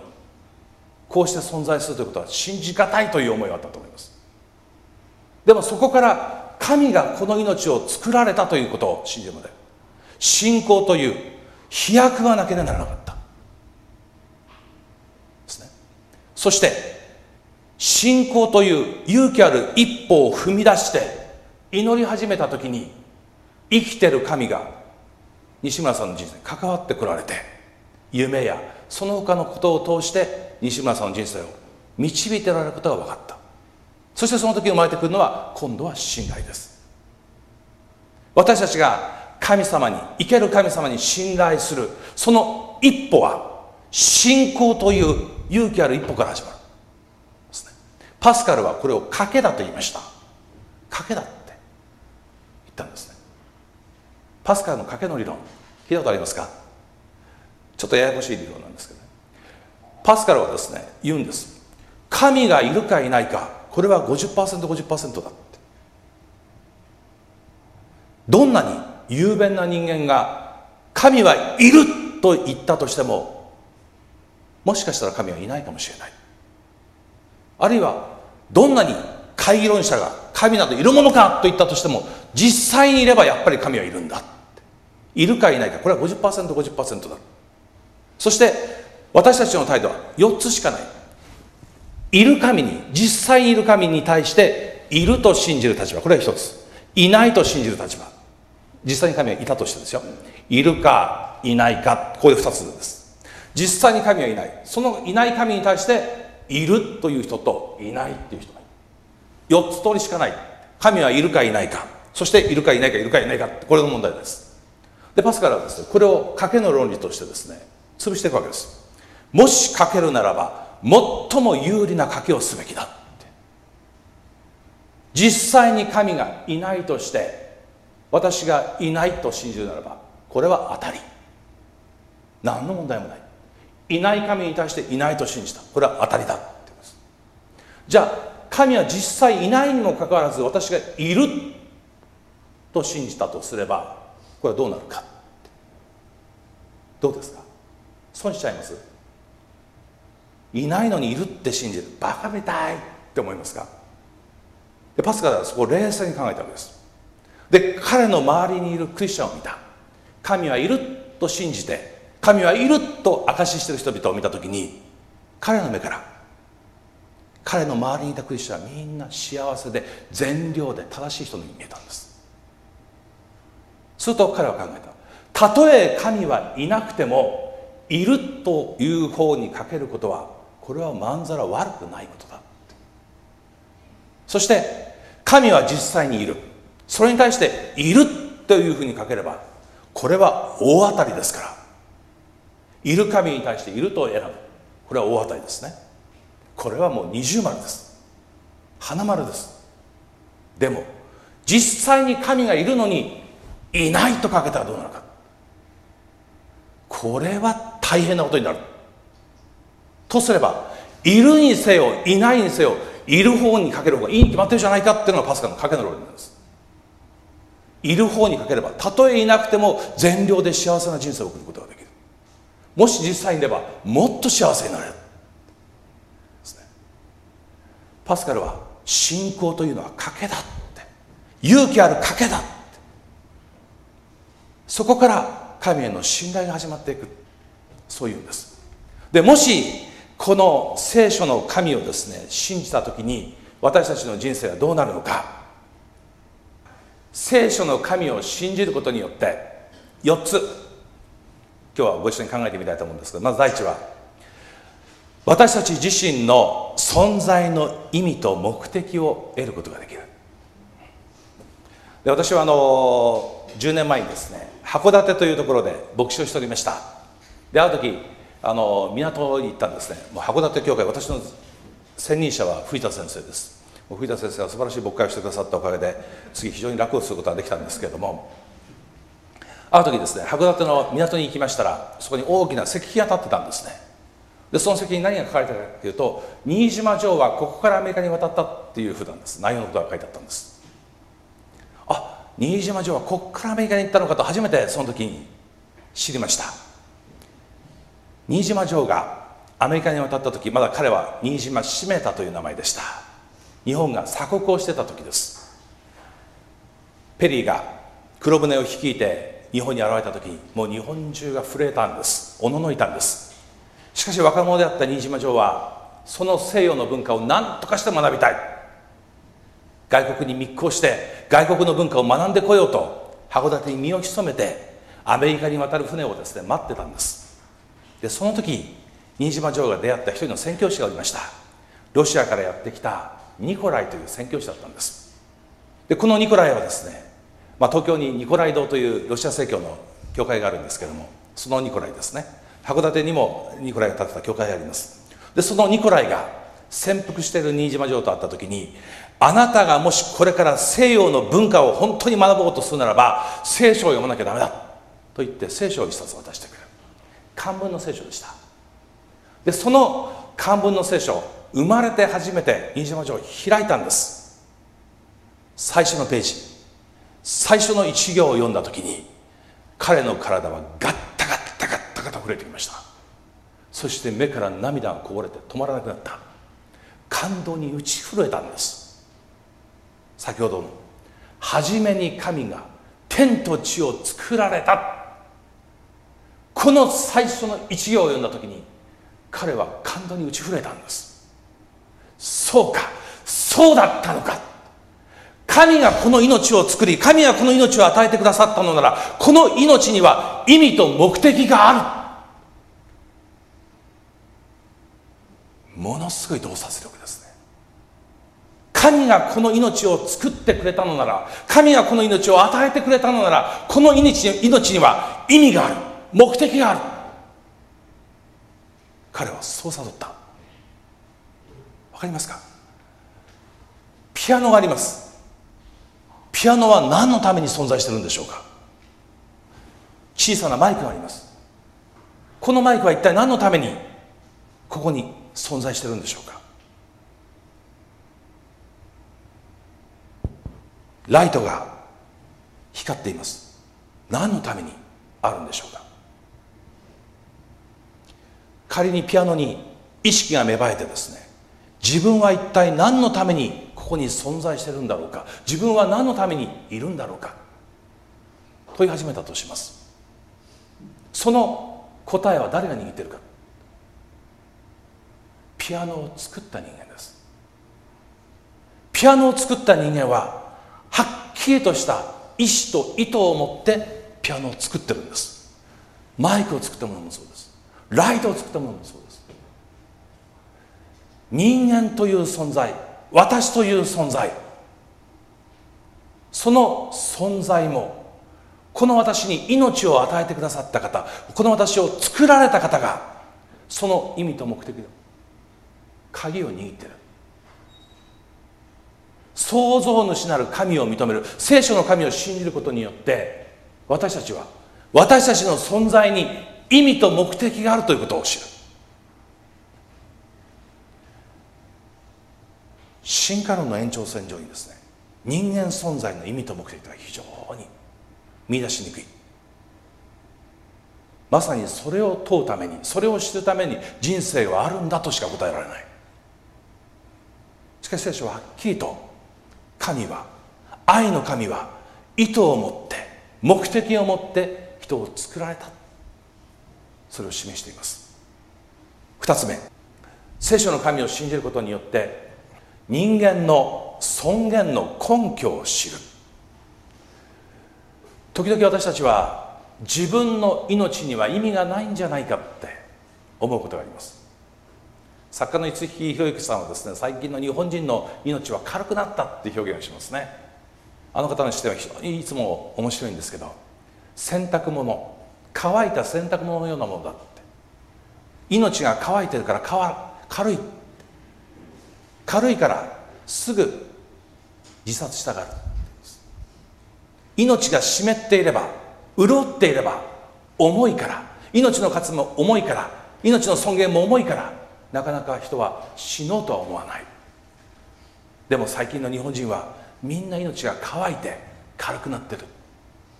こうして存在するということは信じがたいという思いがあったと思います。でもそこから神がこの命を作られたということを信じるまで信仰という飛躍がなければならなかった。ですね。そして信仰という勇気ある一歩を踏み出して祈り始めた時に生きてる神が西村さんの人生に関わってこられて夢やその他のことを通して西村さんの人生を導いてられることが分かった。そしてその時生まれてくるのは今度は信頼です。私たちが神様に生ける神様に信頼する。その一歩は信仰という勇気ある一歩から始まる。ですねパスカルはこれを賭けだと言いました。賭けだって言ったんですね。パスカルの賭けの理論聞いたことありますか？ちょっとややこしい理論なんですけど、ね、パスカルはですね言うんです。神がいるかいないかこれは 50%50% 50%だって。どんなに雄弁な人間が神はいると言ったとしてももしかしたら神はいないかもしれない。あるいはどんなに会議論者が神などいるものかと言ったとしても実際にいればやっぱり神はいるんだ。いるかいないか。これは 50%50% 50%だ。そして私たちの態度は4つしかない。いる神に実際にいる神に対していると信じる立場。これは一つ。いないと信じる立場。実際に神はいたとしてですよ。いるかいないかこういう二つです。実際に神はいない。そのいない神に対しているという人といないっていう人がいる。4つ通りしかない。神はいるかいないか。そしているかいないかいるかいないか。これの問題です。でパスカルはですねこれを賭けの論理としてですね潰していくわけです。もし賭けるならば最も有利な賭けをすべきだ実際に神がいないとして私がいないと信じるならばこれは当たり。何の問題もない。いない神に対していないと信じた。これは当たりだ。って言います。じゃあ神は実際いないにもかかわらず私がいると信じたとすればこれはどうなるか。どうですか？損しちゃいます？いないのにいるって信じる。バカみたいって思いますか？でパスカルはそこを冷静に考えたわけです。で彼の周りにいるクリスチャンを見た。神はいると信じて神はいると証ししてる人々を見た時に彼の目から彼の周りにいたクリスチャンはみんな幸せで善良で正しい人に見えたんです。すると彼は考えた。たとえ神はいなくてもいるという方にかけることはこれはまんざら悪くないことだそして神は実際にいる。それに対しているというふうに書ければこれは大当たりですから。いる神に対していると選ぶ。これは大当たりですね。これはもう二重丸です。花丸です。でも実際に神がいるのにいないと書けたらどうなるか。これは大変なことになる。とすればいるにせよいないにせよいる方にかける方がいいに決まってるじゃないかっていうのがパスカのかけの論理なんです。いる方にかければたとえいなくても善良で幸せな人生を送ることができる。もし実際にいればもっと幸せになれる。ね。パスカルは信仰というのは賭けだって。勇気ある賭けだって。そこから神への信頼が始まっていく。そういうんです。でもしこの聖書の神をですね信じた時に私たちの人生はどうなるのか。聖書の神を信じることによって4つ。今日はご一緒に考えてみたいと思うんですけどまず第一は私たち自身の存在の意味と目的を得ることができる。で私はあの10年前にですね函館というところで牧師をしておりました。である時あの港に行ったんですね。もう函館教会私の専任者は藤田先生です。藤田先生は素晴らしい牧会をしてくださったおかげで次非常に楽をすることができたんですけれども。ある時ですね函館の港に行きましたらそこに大きな石碑が立ってたんですね。でその石碑に何が書かれてたかというと新島城はここからアメリカに渡ったっていうふうなんです。内容のことが書いてあったんです。あ新島城はここからアメリカに行ったのかと初めてその時に知りました。新島城がアメリカに渡った時まだ彼は新島シメタという名前でした。日本が鎖国をしてた時です。ペリーが黒船を率いて日本に現れた時にもう日本中が震えたんです。おののいたんです。しかし若者であった新島城はその西洋の文化を何とかして学びたい。外国に密航して外国の文化を学んでこようと函館に身を潜めてアメリカに渡る船をですね待ってたんです。でその時新島城が出会った一人の宣教師がおりました。ロシアからやってきたニコライという宣教師だったんです。でこのニコライはですね、まあ、東京にニコライ堂というロシア正教の教会があるんですけどもそのニコライですね。函館にもニコライが建てた教会があります。でそのニコライが潜伏している新島城と会った時にあなたがもしこれから西洋の文化を本当に学ぼうとするならば聖書を読まなきゃダメだ。と言って聖書を一冊渡してくる。漢文の聖書でした。でその漢文の聖書生まれて初めて新島城を開いたんです。最初のページ。最初の一行を読んだ時に彼の体はガッタガッタガッタガタ震えてきました。そして目から涙がこぼれて止まらなくなった。感動に打ち震えたんです。先ほどの初めに神が天と地を作られた。この最初の一行を読んだ時に彼は感動に打ち震えたんです。そうか。そうだったのか。神がこの命を作り神がこの命を与えてくださったのならこの命には意味と目的がある。ものすごい洞察力ですね。神がこの命を作ってくれたのなら神がこの命を与えてくれたのならこの命命には意味がある。目的がある。彼はそう悟った。かりますか？ピアノがあります。ピアノは何のために存在してるんでしょうか？小さなマイクがあります。このマイクは一体何のためにここに存在してるんでしょうか？ライトが光っています。何のためにあるんでしょうか？仮にピアノに意識が芽生えてですね自分は一体何のためにここに存在してるんだろうか？自分は何のためにいるんだろうか？問い始めたとします。その答えは誰が握ってるか？ピアノを作った人間です。ピアノを作った人間ははっきりとした意志と意図を持ってピアノを作ってるんです。マイクを作ったものもそうです。ライトを作ったものもそうです。人間という存在私という存在。その存在もこの私に命を与えてくださった方この私を作られた方がその意味と目的の鍵を握ってる。創造主なる神を認める聖書の神を信じることによって私たちは私たちの存在に意味と目的があるということを知る。進化論の延長線上にですね人間存在の意味と目的は非常に見出しにくい。まさにそれを問うためにそれを知るために人生はあるんだとしか答えられない。しかし聖書ははっきりと神は愛の神は意図を持って目的を持って人を作られた。それを示しています。2つ目聖書の神を信じることによって人間の尊厳の根拠を知る。時々私たちは自分の命には意味がないんじゃないかって思うことがあります。作家の五木ひろゆきさんはですね最近の日本人の命は軽くなったって表現をしますね。あの方の視点は非常にいつも面白いんですけど洗濯物乾いた洗濯物のようなものだって。命が乾いてるから軽い軽いからすぐ自殺したがる。命が湿っていれば潤っていれば重いから命の数も重いから命の尊厳も重いからなかなか人は死のうとは思わない。でも最近の日本人はみんな命が乾いて軽くなってる。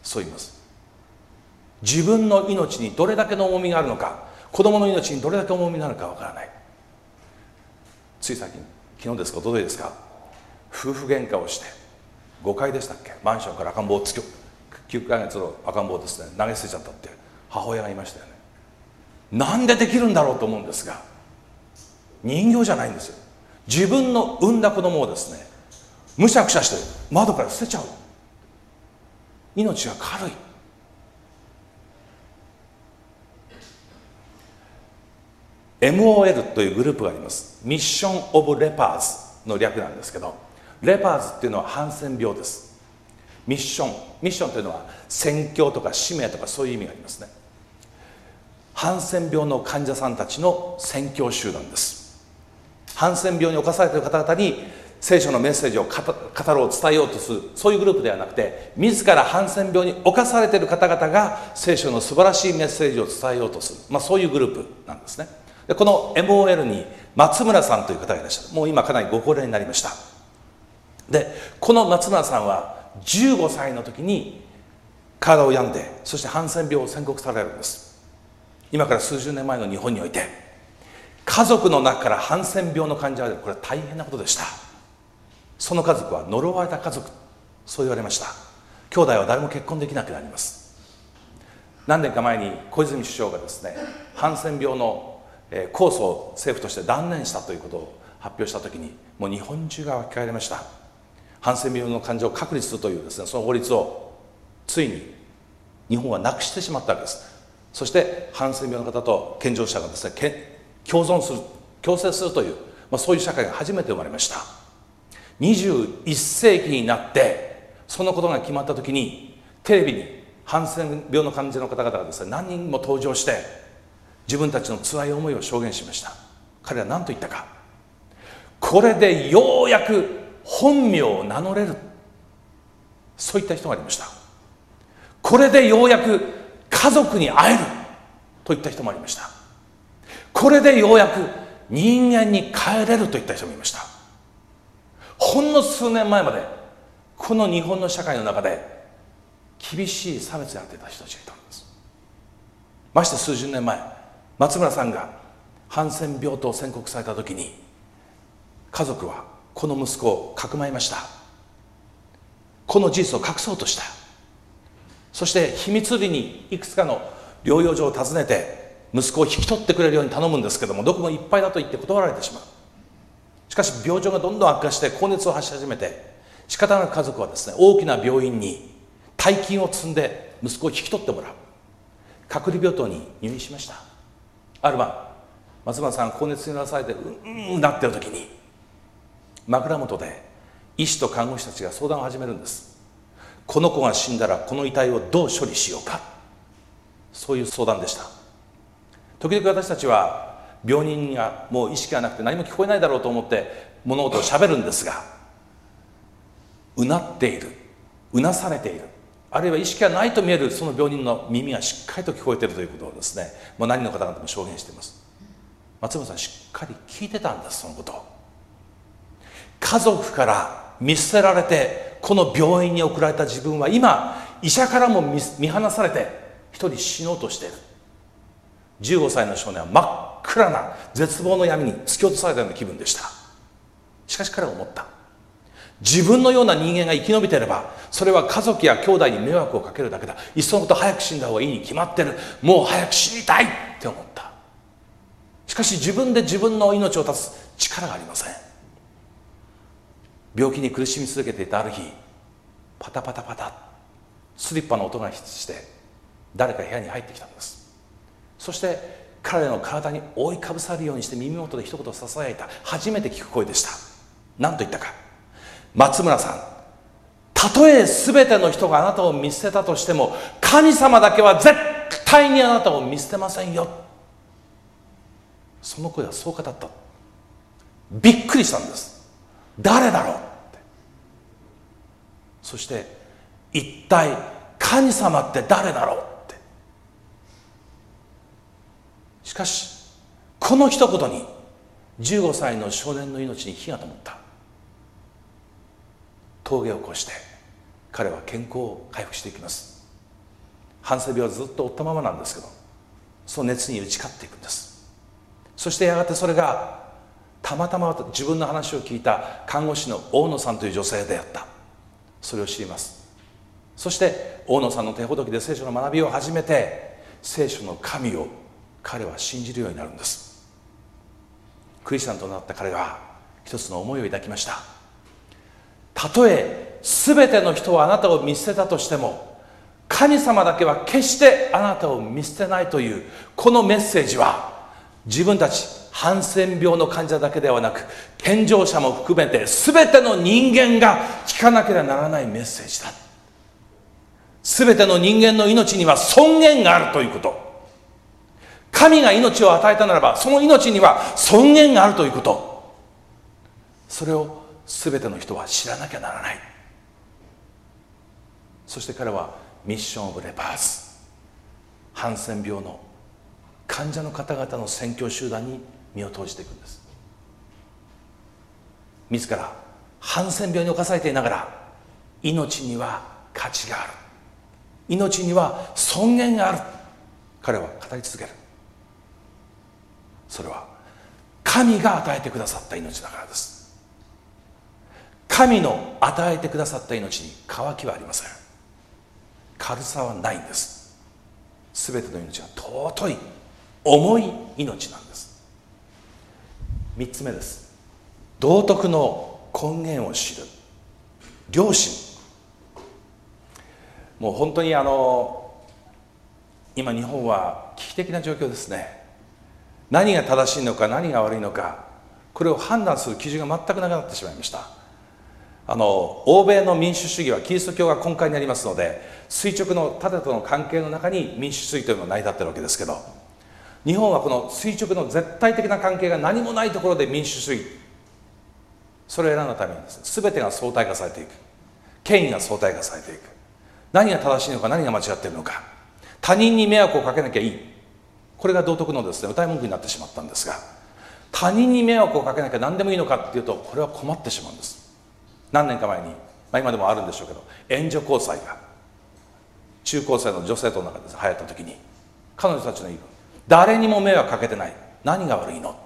そう言います。自分の命にどれだけの重みがあるのか子供の命にどれだけ重みがあるのかわからない。つい最近昨日ですかおとといですか夫婦喧嘩をして5階でしたっけマンションから赤ん坊をつき9ヶ月の赤ん坊ですね投げ捨てちゃったって母親がいましたよね。なんでできるんだろうと思うんですが人形じゃないんですよ。自分の産んだ子供をですねむしゃくしゃして窓から捨てちゃう。命が軽い。MOL というグループがあります。ミッション・オブ・レパーズの略なんですけどレパーズっていうのはハンセン病です。ミッションミッションというのは宣教とか使命とかそういう意味がありますね。ハンセン病の患者さんたちの宣教集団です。ハンセン病に侵されている方々に聖書のメッセージを語ろう伝えようとするそういうグループではなくて自らハンセン病に侵されている方々が聖書の素晴らしいメッセージを伝えようとする、まあ、そういうグループなんですね。でこの MOL に松村さんという方がいらっしゃる。もう今かなりご高齢になりました。でこの松村さんは15歳の時に体を病んでそしてハンセン病を宣告されるんです。今から数十年前の日本において。家族の中からハンセン病の患者が出る。これは大変なことでした。その家族は呪われた家族そう言われました。兄弟は誰も結婚できなくなります。何年か前に小泉首相がですねハンセン病の控訴を政府として断念したということを発表した時にもう日本中が沸き返りました。ハンセン病の患者を確立するというですねその法律をついに日本はなくしてしまったわけです。そしてハンセン病の方と健常者がですね共存する共生するという、まあ、そういう社会が初めて生まれました。21世紀になってそのことが決まった時にテレビにハンセン病の患者の方々がですね何人も登場して自分たちの辛い思いを証言しました。彼は何と言ったか。これでようやく本名を名乗れる。そういった人がありました。これでようやく家族に会える。といった人もありました。これでようやく人間に帰れる。といった人もいました。ほんの数年前までこの日本の社会の中で厳しい差別に遭ってた人たちがいたんです。まして数十年前松村さんがハンセン病と宣告された時に家族はこの息子をかくまいました。この事実を隠そうとした。そして秘密裏にいくつかの療養所を訪ねて息子を引き取ってくれるように頼むんですけどもどこもいっぱいだと言って断られてしまう。しかし病状がどんどん悪化して高熱を発し始めて仕方なく家族はですね大きな病院に大金を積んで息子を引き取ってもらう。隔離病棟に入院しました。ある晩松村さん高熱になされてうんうんなってる時に枕元で医師と看護師たちが相談を始めるんです。この子が死んだらこの遺体をどう処理しようか。そういう相談でした。時々私たちは病人がもう意識がなくて何も聞こえないだろうと思って物事をしゃべるんですがうなっている。うなされている。あるいは意識がないと見えるその病人の耳がしっかりと聞こえているということをですねもう何の方々も証言しています。松村さんしっかり聞いてたんですそのこと家族から見捨てられてこの病院に送られた自分は今医者からも見放されて一人死のうとしている。15歳の少年は真っ暗な絶望の闇に突き落とされたような気分でした。しかし彼は思った。自分のような人間が生き延びてればそれは家族や兄弟に迷惑をかけるだけだ。いっそのこと早く死んだ方がいいに決まってる。もう早く死にたいって思った。しかし自分で自分の命を絶つ力がありません。病気に苦しみ続けていたある日パタパタパタスリッパの音がして誰か部屋に入ってきたんです。そして彼の体に覆いかぶさるようにして耳元で一言ささやいた。初めて聞く声でした。何と言ったか。松村さんたとえ全ての人があなたを見捨てたとしても神様だけは絶対にあなたを見捨てませんよ。その声はそう語った。びっくりしたんです。誰だろうって。そして一体神様って誰だろうって。しかしこの一言に15歳の少年の命に火が灯った。峠を越して彼は健康を回復していきます。ハンセ病はずっと負ったままなんですけどその熱に打ち勝っていくんです。そしてやがてそれがたまたま自分の話を聞いた看護師の大野さんという女性であった。それを知ります。そして大野さんの手ほどきで聖書の学びを始めて聖書の神を彼は信じるようになるんです。クリスチャンとなった彼は一つの思いを抱きました。たとえ全ての人はあなたを見捨てたとしても神様だけは決してあなたを見捨てないというこのメッセージは自分たちハンセン病の患者だけではなく健常者も含めて全ての人間が聞かなければならないメッセージだ。全ての人間の命には尊厳があるということ。神が命を与えたならばその命には尊厳があるということ。それを全ての人は知らなきゃならない。そして彼はミッション・オブ・レパーズ。ハンセン病の患者の方々の宣教集団に身を投じていくんです。自らハンセン病に侵されていながら命には価値がある。命には尊厳がある。彼は語り続ける。それは神が与えてくださった命だからです。神の与えてくださった命に渇きはありません。軽さはないんです。全ての命は尊い重い命なんです。3つ目です。道徳の根源を知る。良心。もう本当にあの今日本は危機的な状況ですね。何が正しいのか何が悪いのかこれを判断する基準が全くなくなってしまいました。あの欧米の民主主義はキリスト教が根幹になりますので垂直の縦との関係の中に民主主義というのが成り立ってるわけですけど日本はこの垂直の絶対的な関係が何もないところで民主主義それを選んだためにです。全てが相対化されていく。権威が相対化されていく。何が正しいのか何が間違っているのか。他人に迷惑をかけなきゃいい。これが道徳のですね歌い文句になってしまったんですが他人に迷惑をかけなきゃ何でもいいのかっていうとこれは困ってしまうんです。何年か前に、まあ、今でもあるんでしょうけど援助交際が中高生の女性との中で流行った時に彼女たちの言う誰にも迷惑かけてない何が悪いの？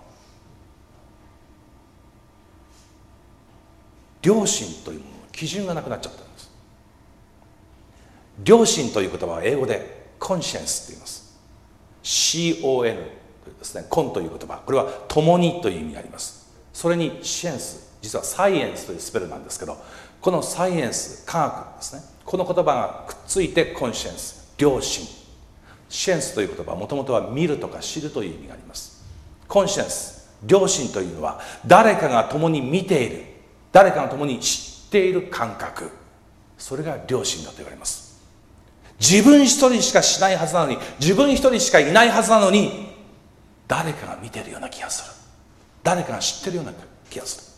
良心というものの基準がなくなっちゃったんです。良心という言葉は英語でコンシェンスと言います。CON というですね。コンという言葉。これは共にという意味があります。それにシエンス実はサイエンスというスペルなんですけどこのサイエンス科学ですね。この言葉がくっついてコンシェンス良心。シェンスという言葉はもともとは見るとか知るという意味があります。コンシェンス良心というのは誰かが共に見ている。誰かが共に知っている感覚。それが良心だと言われます。自分一人しかしないはずなのに自分一人しかいないはずなのに誰かが見てるような気がする。誰かが知ってるような気がする。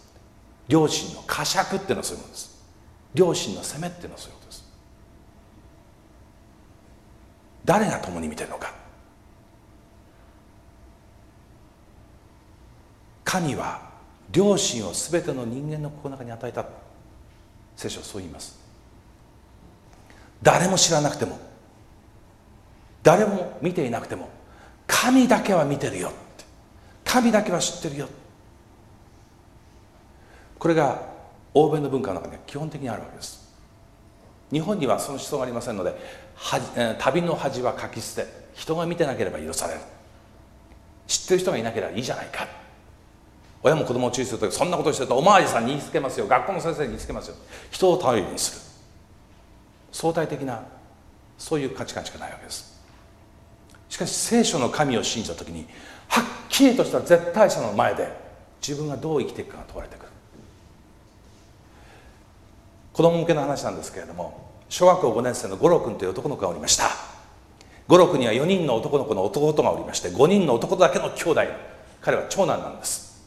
良心の呵責っていうのはそういうものです。良心の責めっていうのはそういうことです。誰が共に見てるのか。神は良心を全ての人間の心の中に与えた。聖書はそう言います。誰も知らなくても。誰も見ていなくても。神だけは見てるよ神だけは知ってるよこれが欧米の文化の中には基本的にあるわけです。日本にはその思想がありませんので旅の恥は書き捨て人が見てなければ許される知ってる人がいなければいいじゃないか。親も子供を注意するときそんなことしてるとおまわりさんに言いつけますよ。学校の先生に言いつけますよ。人を頼りにする。相対的なそういう価値観しかないわけです。しかし聖書の神を信じた時にはっきりとした絶対者の前で自分がどう生きていくかが問われてくる。子供向けの話なんですけれども小学校5年生の五郎君という男の子がおりました。五郎君には4人の男の子の弟がおりまして5人の男だけの兄弟彼は長男なんです。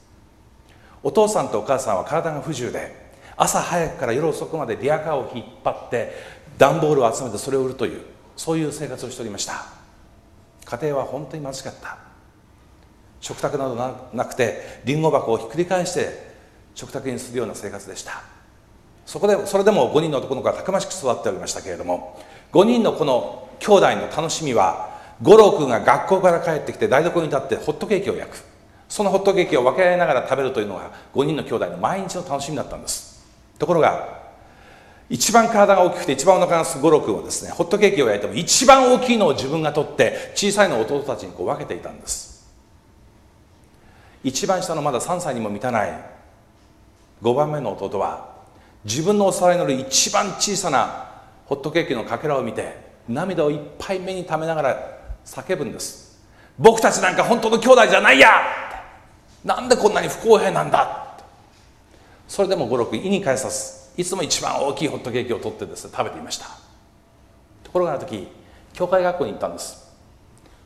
お父さんとお母さんは体が不自由で朝早くから夜遅くまでリアカーを引っ張って段ボールを集めてそれを売るというそういう生活をしておりました。家庭は本当に貧しかった。食卓などなくてりんご箱をひっくり返して食卓にするような生活でした。そこでそれでも5人の男の子はたくましく育っておりましたけれども5人のこの兄弟の楽しみは五郎君が学校から帰ってきて台所に立ってホットケーキを焼く。そのホットケーキを分け合いながら食べるというのが5人の兄弟の毎日の楽しみだったんです。ところが一番体が大きくて一番お腹がすく五郎君はですねホットケーキを焼いても一番大きいのを自分が取って小さいのを弟たちにこう分けていたんです。一番下のまだ3歳にも満たない5番目の弟は自分のお皿に乗る一番小さなホットケーキのかけらを見て涙をいっぱい目にためながら叫ぶんです。僕たちなんか本当の兄弟じゃないや！なんでこんなに不公平なんだ！それでも五六意に介さずいつも一番大きいホットケーキを取ってですね食べていました。ところがある時教会学校に行ったんです。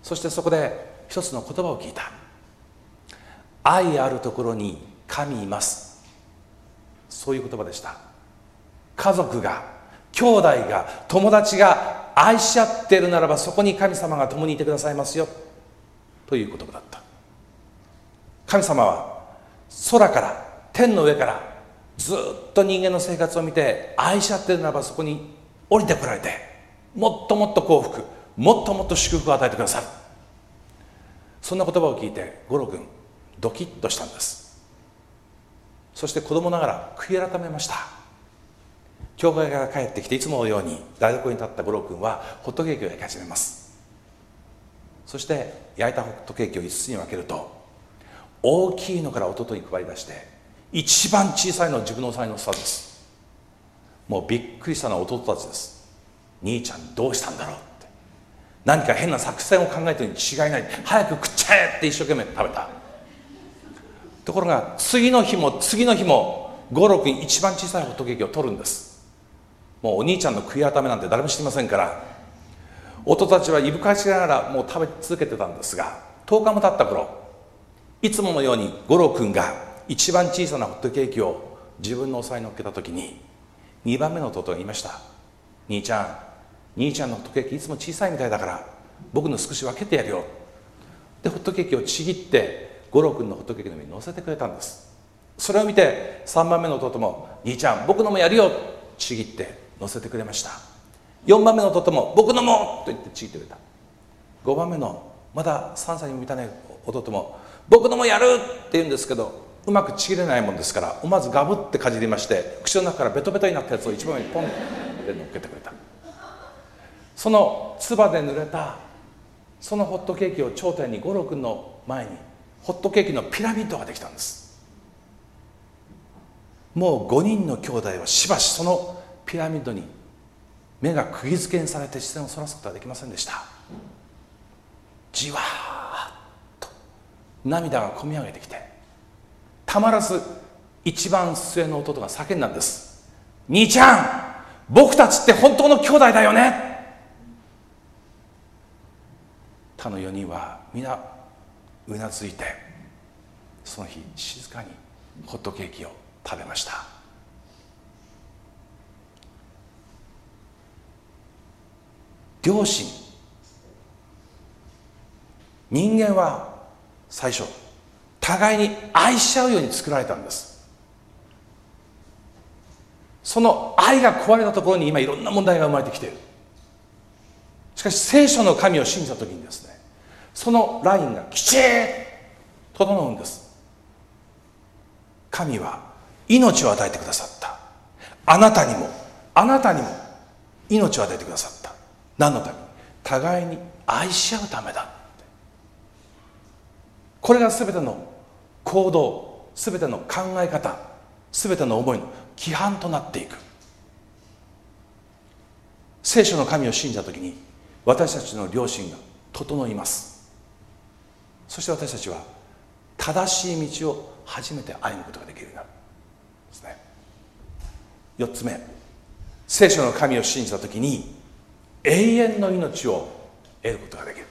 そしてそこで一つの言葉を聞いた。愛あるところに神います。そういう言葉でした。家族が兄弟が友達が愛し合っているならばそこに神様が共にいてくださいますよ。という言葉だった。神様は空から天の上からずっと人間の生活を見て愛し合っているならばそこに降りてこられてもっともっと幸福もっともっと祝福を与えてくださる。そんな言葉を聞いて五郎君ドキッとしたんです。そして子供ながら悔い改めました。教会から帰ってきていつものように台所に立った五郎君はホットケーキを焼き始めます。そして焼いたホットケーキを5つに分けると大きいのから弟に配り出して一番小さいのを自分のお皿に乗せたんです。もうびっくりしたのは弟たちです。兄ちゃんどうしたんだろうって。何か変な作戦を考えてるに違いない。早く食っちゃえって一生懸命食べた。ところが次の日も次の日も五郎君一番小さいホットケーキを取るんです。もうお兄ちゃんの悔い改めなんて誰も知りませんから夫たちはいぶかしながらもう食べ続けてたんですが10日も経った頃いつものように五郎君が一番小さなホットケーキを自分のお皿に乗っけた時に2番目の弟が言いました「兄ちゃん兄ちゃんのホットケーキいつも小さいみたいだから僕の少し分けてやるよ」でホットケーキをちぎって五郎君のホットケーキの上に乗せてくれたんです。それを見て3番目の弟も「兄ちゃん僕のもやるよ」ちぎって乗せてくれました4番目の弟も「僕のも!」と言ってちぎってくれた5番目のまだ3歳にも満たない弟も「僕のもやる!」って言うんですけどうまくちぎれないもんですから思わずガブってかじりまして口の中からベトベトになったやつを一番上にポンって乗っけてくれたその唾で濡れたそのホットケーキを頂点に五郎君の前にホットケーキのピラミッドができたんですもう5人の兄弟はしばしそのピラミッドに目が釘付けにされて視線をそらすことはできませんでした。じわーっと涙がこみ上げてきてたまらず一番末の弟が叫んだんです。兄ちゃん僕たちって本当の兄弟だよね。他の4人は皆うなずいてその日静かにホットケーキを食べました。両親人間は最初互いに愛し合うように作られたんです。その愛が壊れたところに今いろんな問題が生まれてきている。しかし聖書の神を信じた時にですねそのラインがきちっと整うんです。神は命を与えてくださった。あなたにもあなたにも命を与えてくださった。何のため？に互いに愛し合うためだ。これが全ての行動全ての考え方全ての思いの規範となっていく。聖書の神を信じた時に私たちの良心が整います。そして私たちは正しい道を初めて歩むことができるようになる。ですね。4つ目。聖書の神を信じた時に永遠の命を得ることができる。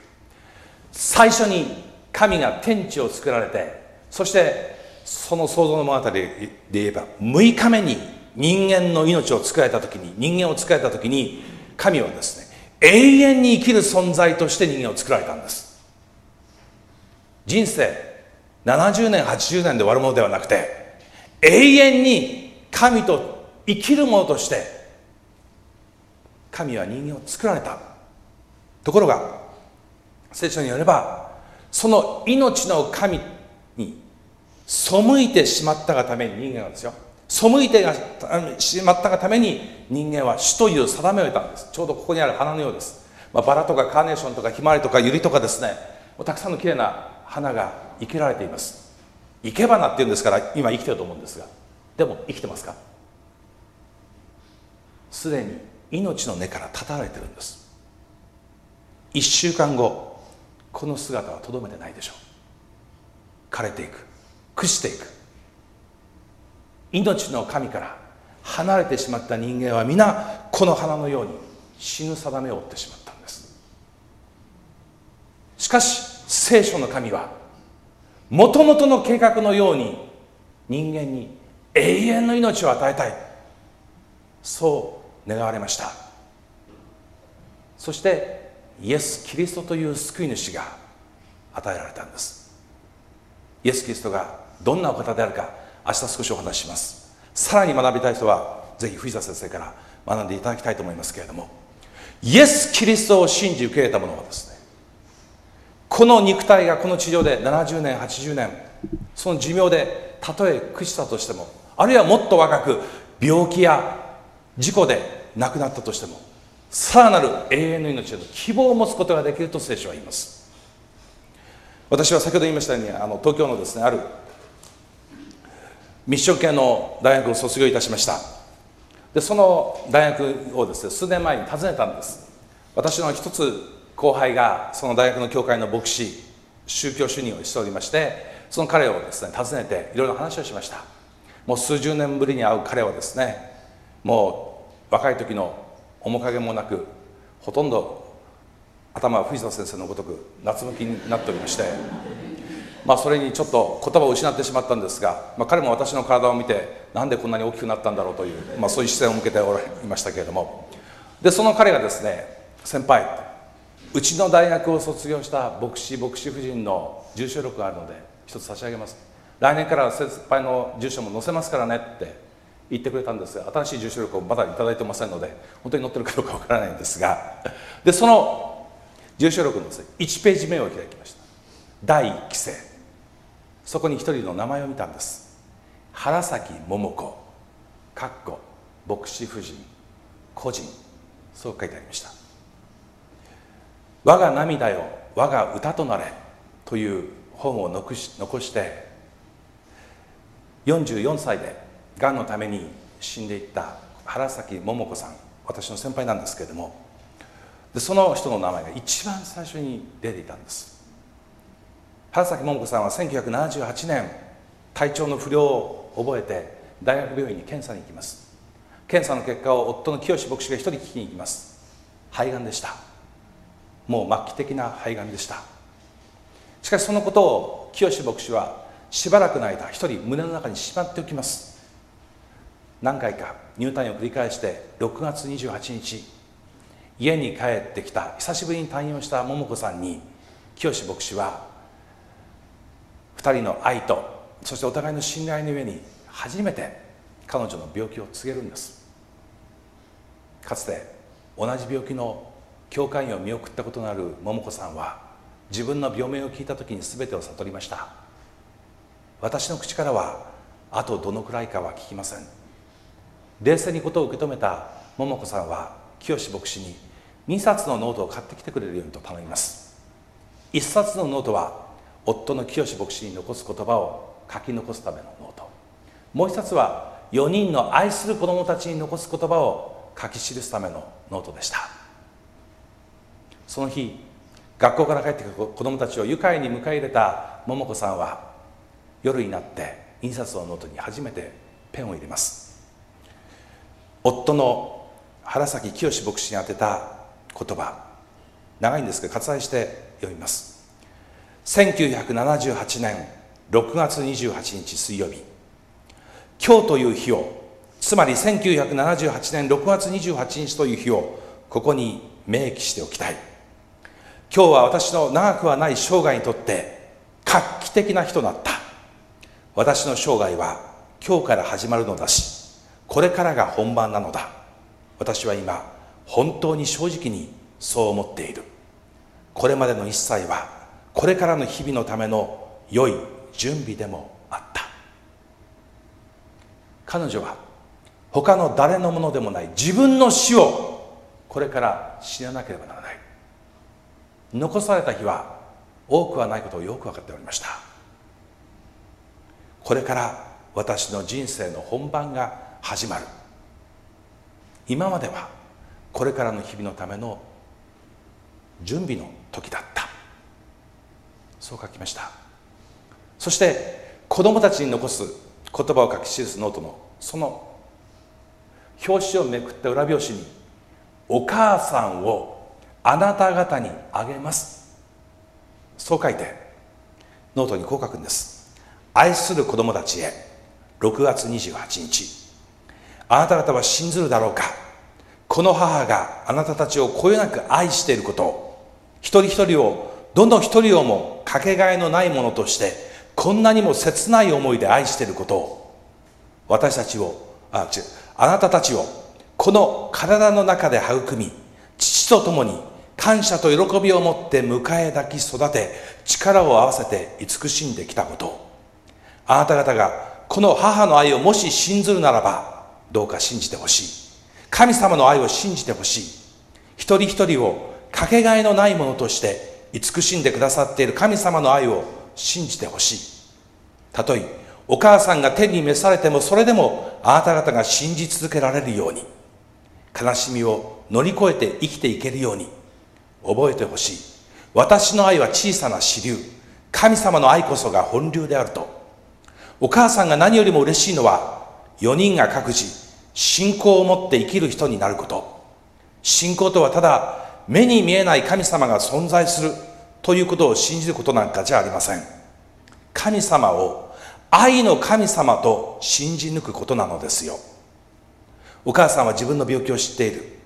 最初に神が天地を作られてそしてその創造の物語で言えば6日目に人間の命を作られた時に人間を作られた時に神はですね永遠に生きる存在として人間を作られたんです。人生70年80年で終わるものではなくて永遠に神と生きるものとして神は人間を作られた。ところが聖書によればその命の神に背いてしまったがために人間はですよ。背いてしまったがために人間は主という定めを得たんです。ちょうどここにある花のようです、まあ、バラとかカーネーションとかひまわりとかユリとかですね。たくさんのきれいな花が生けられています。生け花っていうんですから今生きてると思うんですが。でも生きてますか？すでに命の根から断たれてるんです。1週間後この姿はとどめてないでしょう。枯れていく朽ちていく。命の神から離れてしまった人間は皆この花のように死ぬ定めを負ってしまったんです。しかし聖書の神はもともとの計画のように人間に永遠の命を与えたい。そう願われました。そしてイエス・キリストという救い主が与えられたんです。イエス・キリストがどんなお方であるか明日少しお話しします。さらに学びたい人はぜひ藤田先生から学んでいただきたいと思いますけれどもイエス・キリストを信じ受け入れた者はですねこの肉体がこの地上で70年80年その寿命でたとえ朽ちたとしてもあるいはもっと若く病気や事故で亡くなったとしてもさらなる永遠の命への希望を持つことができると聖書は言います。私は先ほど言いましたようにあの東京のですねあるミッション系の大学を卒業いたしました。でその大学をですね数年前に訪ねたんです。私の一つ後輩がその大学の教会の牧師宗教主任をしておりましてその彼をですね訪ねていろいろ話をしました。もう数十年ぶりに会う彼はですねもう若い時の面影もなくほとんど頭は藤田先生のごとく夏向きになっておりましてまあそれにちょっと言葉を失ってしまったんですが、まあ、彼も私の体を見てなんでこんなに大きくなったんだろうという、まあ、そういう視線を向けておられましたけれども。でその彼がですね先輩うちの大学を卒業した牧師牧師夫人の住所録があるので一つ差し上げます。来年から先輩の住所も載せますからねって言ってくれたんですが新しい住所録をまだ頂いてませんので本当に載ってるかどうかわからないんですがでその住所録のです、ね、1ページ目を開きました。第1期生。そこに一人の名前を見たんです。原崎桃子。かっこ牧師夫人。個人。そう書いてありました。我が涙よ我が歌となれという本を残し残して44歳でがんのために死んでいった原崎桃子さん私の先輩なんですけれどもでその人の名前が一番最初に出ていたんです。原崎桃子さんは1978年体調の不良を覚えて大学病院に検査に行きます。検査の結果を夫の清牧師が一人聞きに行きます。肺がんでした。もう末期的な肺がんでした。しかしそのことを清牧師はしばらくの間一人胸の中にしまっておきます。何回か入退院を繰り返して6月28日家に帰ってきた久しぶりに退院をした桃子さんに清牧師は2人の愛とそしてお互いの信頼の上に初めて彼女の病気を告げるんです。かつて同じ病気の教会員を見送ったことのある桃子さんは自分の病名を聞いた時に全てを悟りました。私の口からはあとどのくらいかは聞きません。冷静にことを受け止めた桃子さんは清牧師に2冊のノートを買ってきてくれるようにと頼みます。1冊のノートは夫の清牧師に残す言葉を書き残すためのノート。もう1冊は4人の愛する子供たちに残す言葉を書き記すためのノートでした。その日学校から帰ってくる子供たちを愉快に迎え入れた桃子さんは夜になって1冊のノートに初めてペンを入れます。夫の原崎清牧師に宛てた言葉。長いんですけど割愛して読みます。1978年6月28日水曜日。今日という日をつまり1978年6月28日という日をここに明記しておきたい。今日は私の長くはない生涯にとって画期的な日となった。私の生涯は今日から始まるのだしこれからが本番なのだ。私は今本当に正直にそう思っている。これまでの一切はこれからの日々のための良い準備でもあった。彼女は他の誰のものでもない。自分の死をこれから死ななければならない。残された日は多くはないことをよく分かっておりました。これから私の人生の本番が始まる。今まではこれからの日々のための準備の時だった。そう書きました。そして子供たちに残す言葉を書き記すノートのその表紙をめくった裏表紙に「お母さんをあなた方にあげます」そう書いてノートにこう書くんです。愛する子供たちへ。6月28日。あなた方は信ずるだろうか？この母があなたたちをこよなく愛していること。一人一人をどの一人をもかけがえのないものとしてこんなにも切ない思いで愛していること。を私たちをあ違うあなたたちをこの体の中で育み父と共に感謝と喜びを持って迎え抱き育て力を合わせて慈しんできたこと。あなた方がこの母の愛をもし信ずるならばどうか信じてほしい。神様の愛を信じてほしい。一人一人をかけがえのないものとして慈しんでくださっている神様の愛を信じてほしい。たとえお母さんが天に召されてもそれでもあなた方が信じ続けられるように悲しみを乗り越えて生きていけるように覚えてほしい。私の愛は小さな支流。神様の愛こそが本流であると。お母さんが何よりも嬉しいのは4人が各自信仰を持って生きる人になること。信仰とはただ目に見えない神様が存在するということを信じることなんかじゃありません。神様を愛の神様と信じ抜くことなのですよ。お母さんは自分の病気を知っている。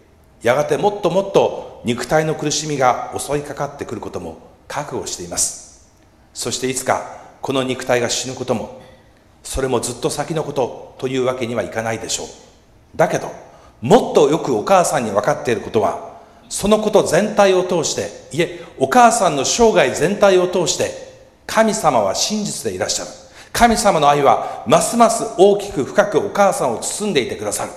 やがてもっともっと肉体の苦しみが襲いかかってくることも覚悟しています。そしていつかこの肉体が死ぬこともそれもずっと先のことというわけにはいかないでしょう。だけどもっとよくお母さんに分かっていることはそのこと全体を通していえお母さんの生涯全体を通して神様は真実でいらっしゃる。神様の愛はますます大きく深くお母さんを包んでいてくださる。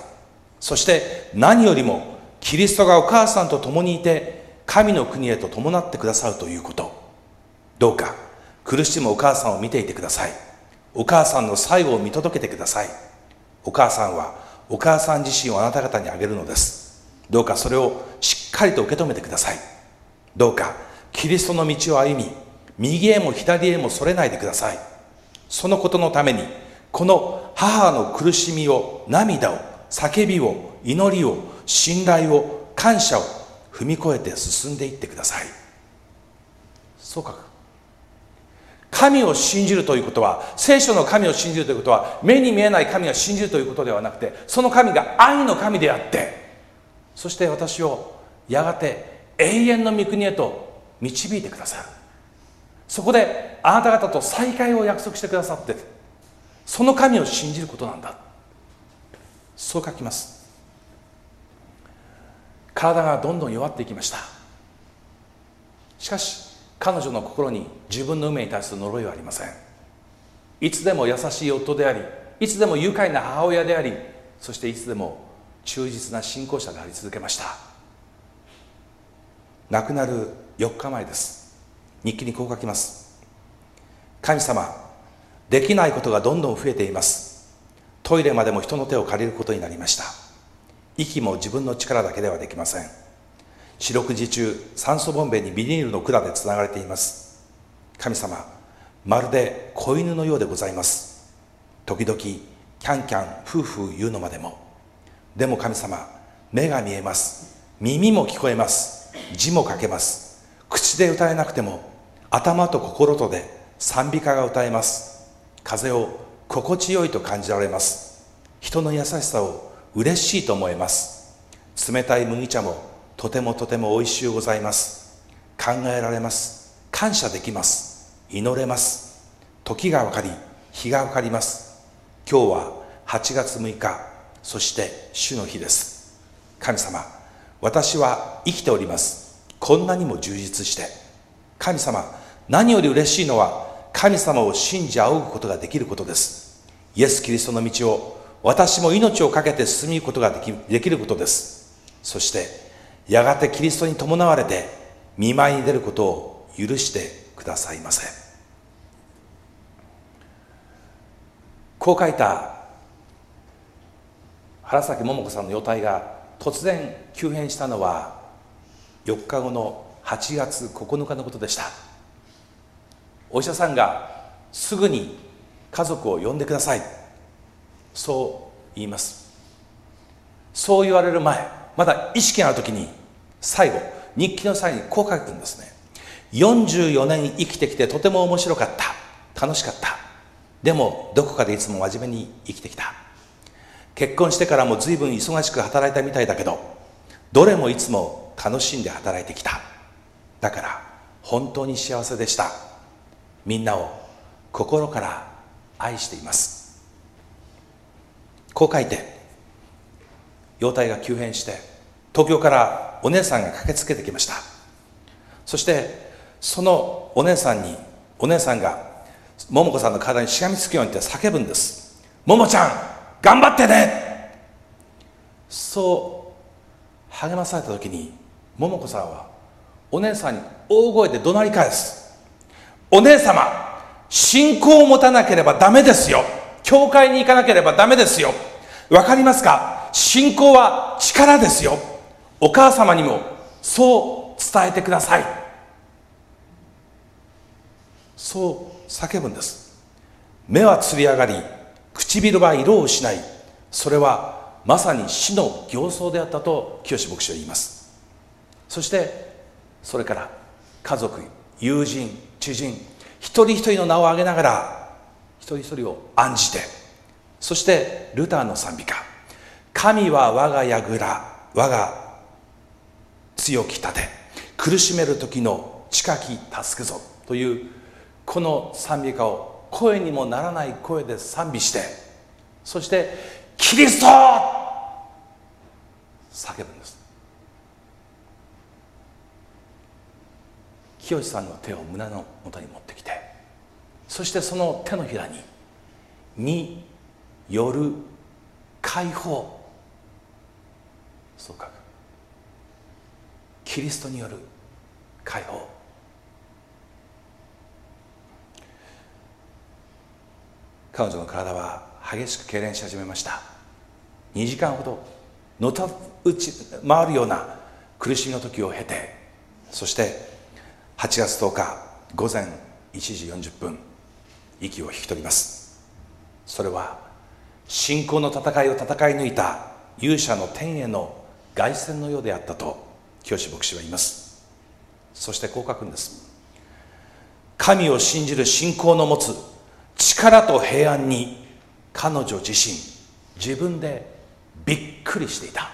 そして何よりもキリストがお母さんと共にいて神の国へと伴ってくださるということ。どうか苦しむお母さんを見ていてください。お母さんの最後を見届けてください。お母さんはお母さん自身をあなた方にあげるのです。どうかそれをしっかりと受け止めてください。どうかキリストの道を歩み右へも左へもそれないでください。そのことのためにこの母の苦しみを涙を叫びを祈りを信頼を感謝を踏み越えて進んでいってください。そう書く神を信じるということは聖書の神を信じるということは目に見えない神を信じるということではなくてその神が愛の神であってそして私をやがて永遠の御国へと導いてくださる。そこであなた方と再会を約束してくださってその神を信じることなんだ。そう書きます。体がどんどん弱っていきました。しかし彼女の心に自分の運命に対する呪いはありません。いつでも優しい夫でありいつでも愉快な母親でありそしていつでも忠実な信仰者であり続けました。亡くなる4日前です。日記にこう書きます。神様できないことがどんどん増えています。トイレまでも人の手を借りることになりました。息も自分の力だけではできません。四六時中酸素ボンベにビニールの管でつながれています。神様まるで子犬のようでございます。時々キャンキャン夫婦言うのまでも。でも神様目が見えます。耳も聞こえます。字も書けます。口で歌えなくても頭と心とで賛美歌が歌えます。風を心地よいと感じられます。人の優しさを嬉しいと思えます。冷たい麦茶もとてもとても美味しゅうございます。考えられます。感謝できます。祈れます。時が分かり日が分かります。今日は8月6日そして主の日です。神様私は生きております。こんなにも充実して。神様何より嬉しいのは神様を信じ仰ぐことができることです。イエス・キリストの道を私も命を懸けて進みくことができできることです。そしてやがてキリストに伴われて見舞いに出ることを許してくださいませ。こう書いた原崎桃子さんの容体が突然急変したのは4日後の8月9日のことでした。お医者さんがすぐに家族を呼んでください。そう言います。そう言われる前まだ意識がある時に最後日記の際にこう書くんですね。44年生きてきてとても面白かった。楽しかった。でもどこかでいつも真面目に生きてきた。結婚してからも随分忙しく働いたみたいだけどどれもいつも楽しんで働いてきた。だから本当に幸せでした。みんなを心から愛しています。こう書いて容体が急変して東京からお姉さんが駆けつけてきました。そしてそのお姉さんにお姉さんが桃子さんの体にしがみつくようにって叫ぶんです「桃ちゃん頑張ってね!」そう励まされた時に桃子さんはお姉さんに大声で怒鳴り返す。お姉様信仰を持たなければダメですよ。教会に行かなければダメですよ。わかりますか？信仰は力ですよ。お母様にもそう伝えてください。そう叫ぶんです。目はつり上がり唇は色を失い。それはまさに死の形相であったと清志牧師は言います。そしてそれから家族友人知人一人一人の名を挙げながら一人一人を案じてそしてルターの賛美歌「神は我が櫓我が強き盾。苦しめる時の近き助くぞ」というこの賛美歌を声にもならない声で賛美してそして「キリスト!」叫ぶんです。清さんの手を胸の元に持ってきてそしてその手のひらに「による解放」そう書くキリストによる解放彼女の体は激しく痙攣し始めました。2時間ほどのたうち回るような苦しみの時を経てそして8月10日午前1時40分息を引き取ります。それは信仰の戦いを戦い抜いた勇者の天への凱旋のようであったと清牧師は言います。そしてこう書くんです。神を信じる信仰の持つ力と平安に彼女自身自分でびっくりしていた。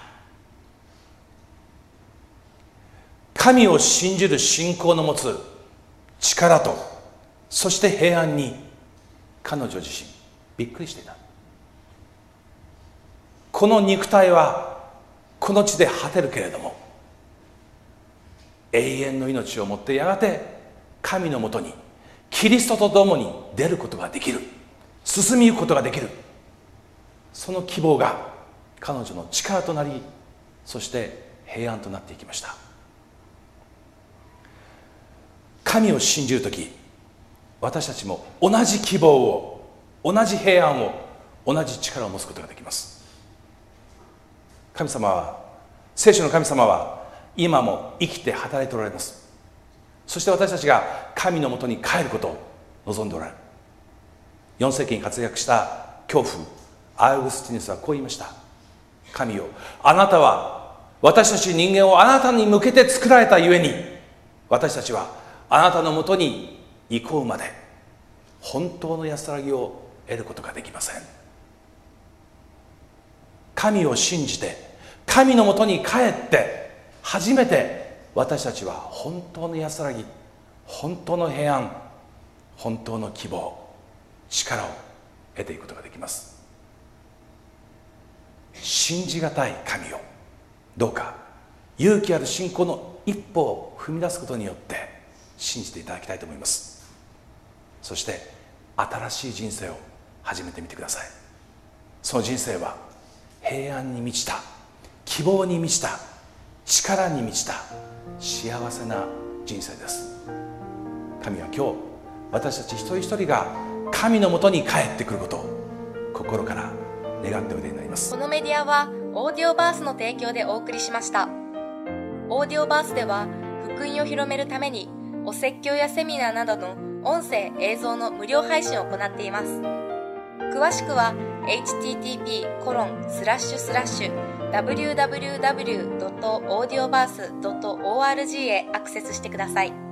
神を信じる信仰の持つ力とそして平安に彼女自身びっくりしていた。この肉体はこの地で果てるけれども永遠の命をもってやがて神のもとにキリストと共に出ることができる進みゆくことができるその希望が彼女の力となりそして平安となっていきました。神を信じる時私たちも同じ希望を同じ平安を同じ力を持つことができます。神様は聖書の神様は今も生きて働いておられます。そして私たちが神のもとに帰ることを望んでおられる。4世紀に活躍した恐怖アウグスティヌスはこう言いました。神よあなたは私たち人間をあなたに向けて作られたゆえに私たちはあなたのもとに行こうまで本当の安らぎを得ることができません。神を信じて神のもとに帰って初めて私たちは本当の安らぎ本当の平安本当の希望力を得ていくことができます。信じがたい神をどうか勇気ある信仰の一歩を踏み出すことによって信じていただきたいと思います。そして新しい人生を始めてみてください。その人生は平安に満ちた希望に満ちた力に満ちた幸せな人生です。神は今日私たち一人一人が神のもとに帰ってくることを心から願っておいでになります。このメディアはオーディオバースの提供でお送りしました。オーディオバースでは福音を広めるためにお説教やセミナーなどの音声映像の無料配信を行っています。詳しくは http://www.audioverse.org へアクセスしてください。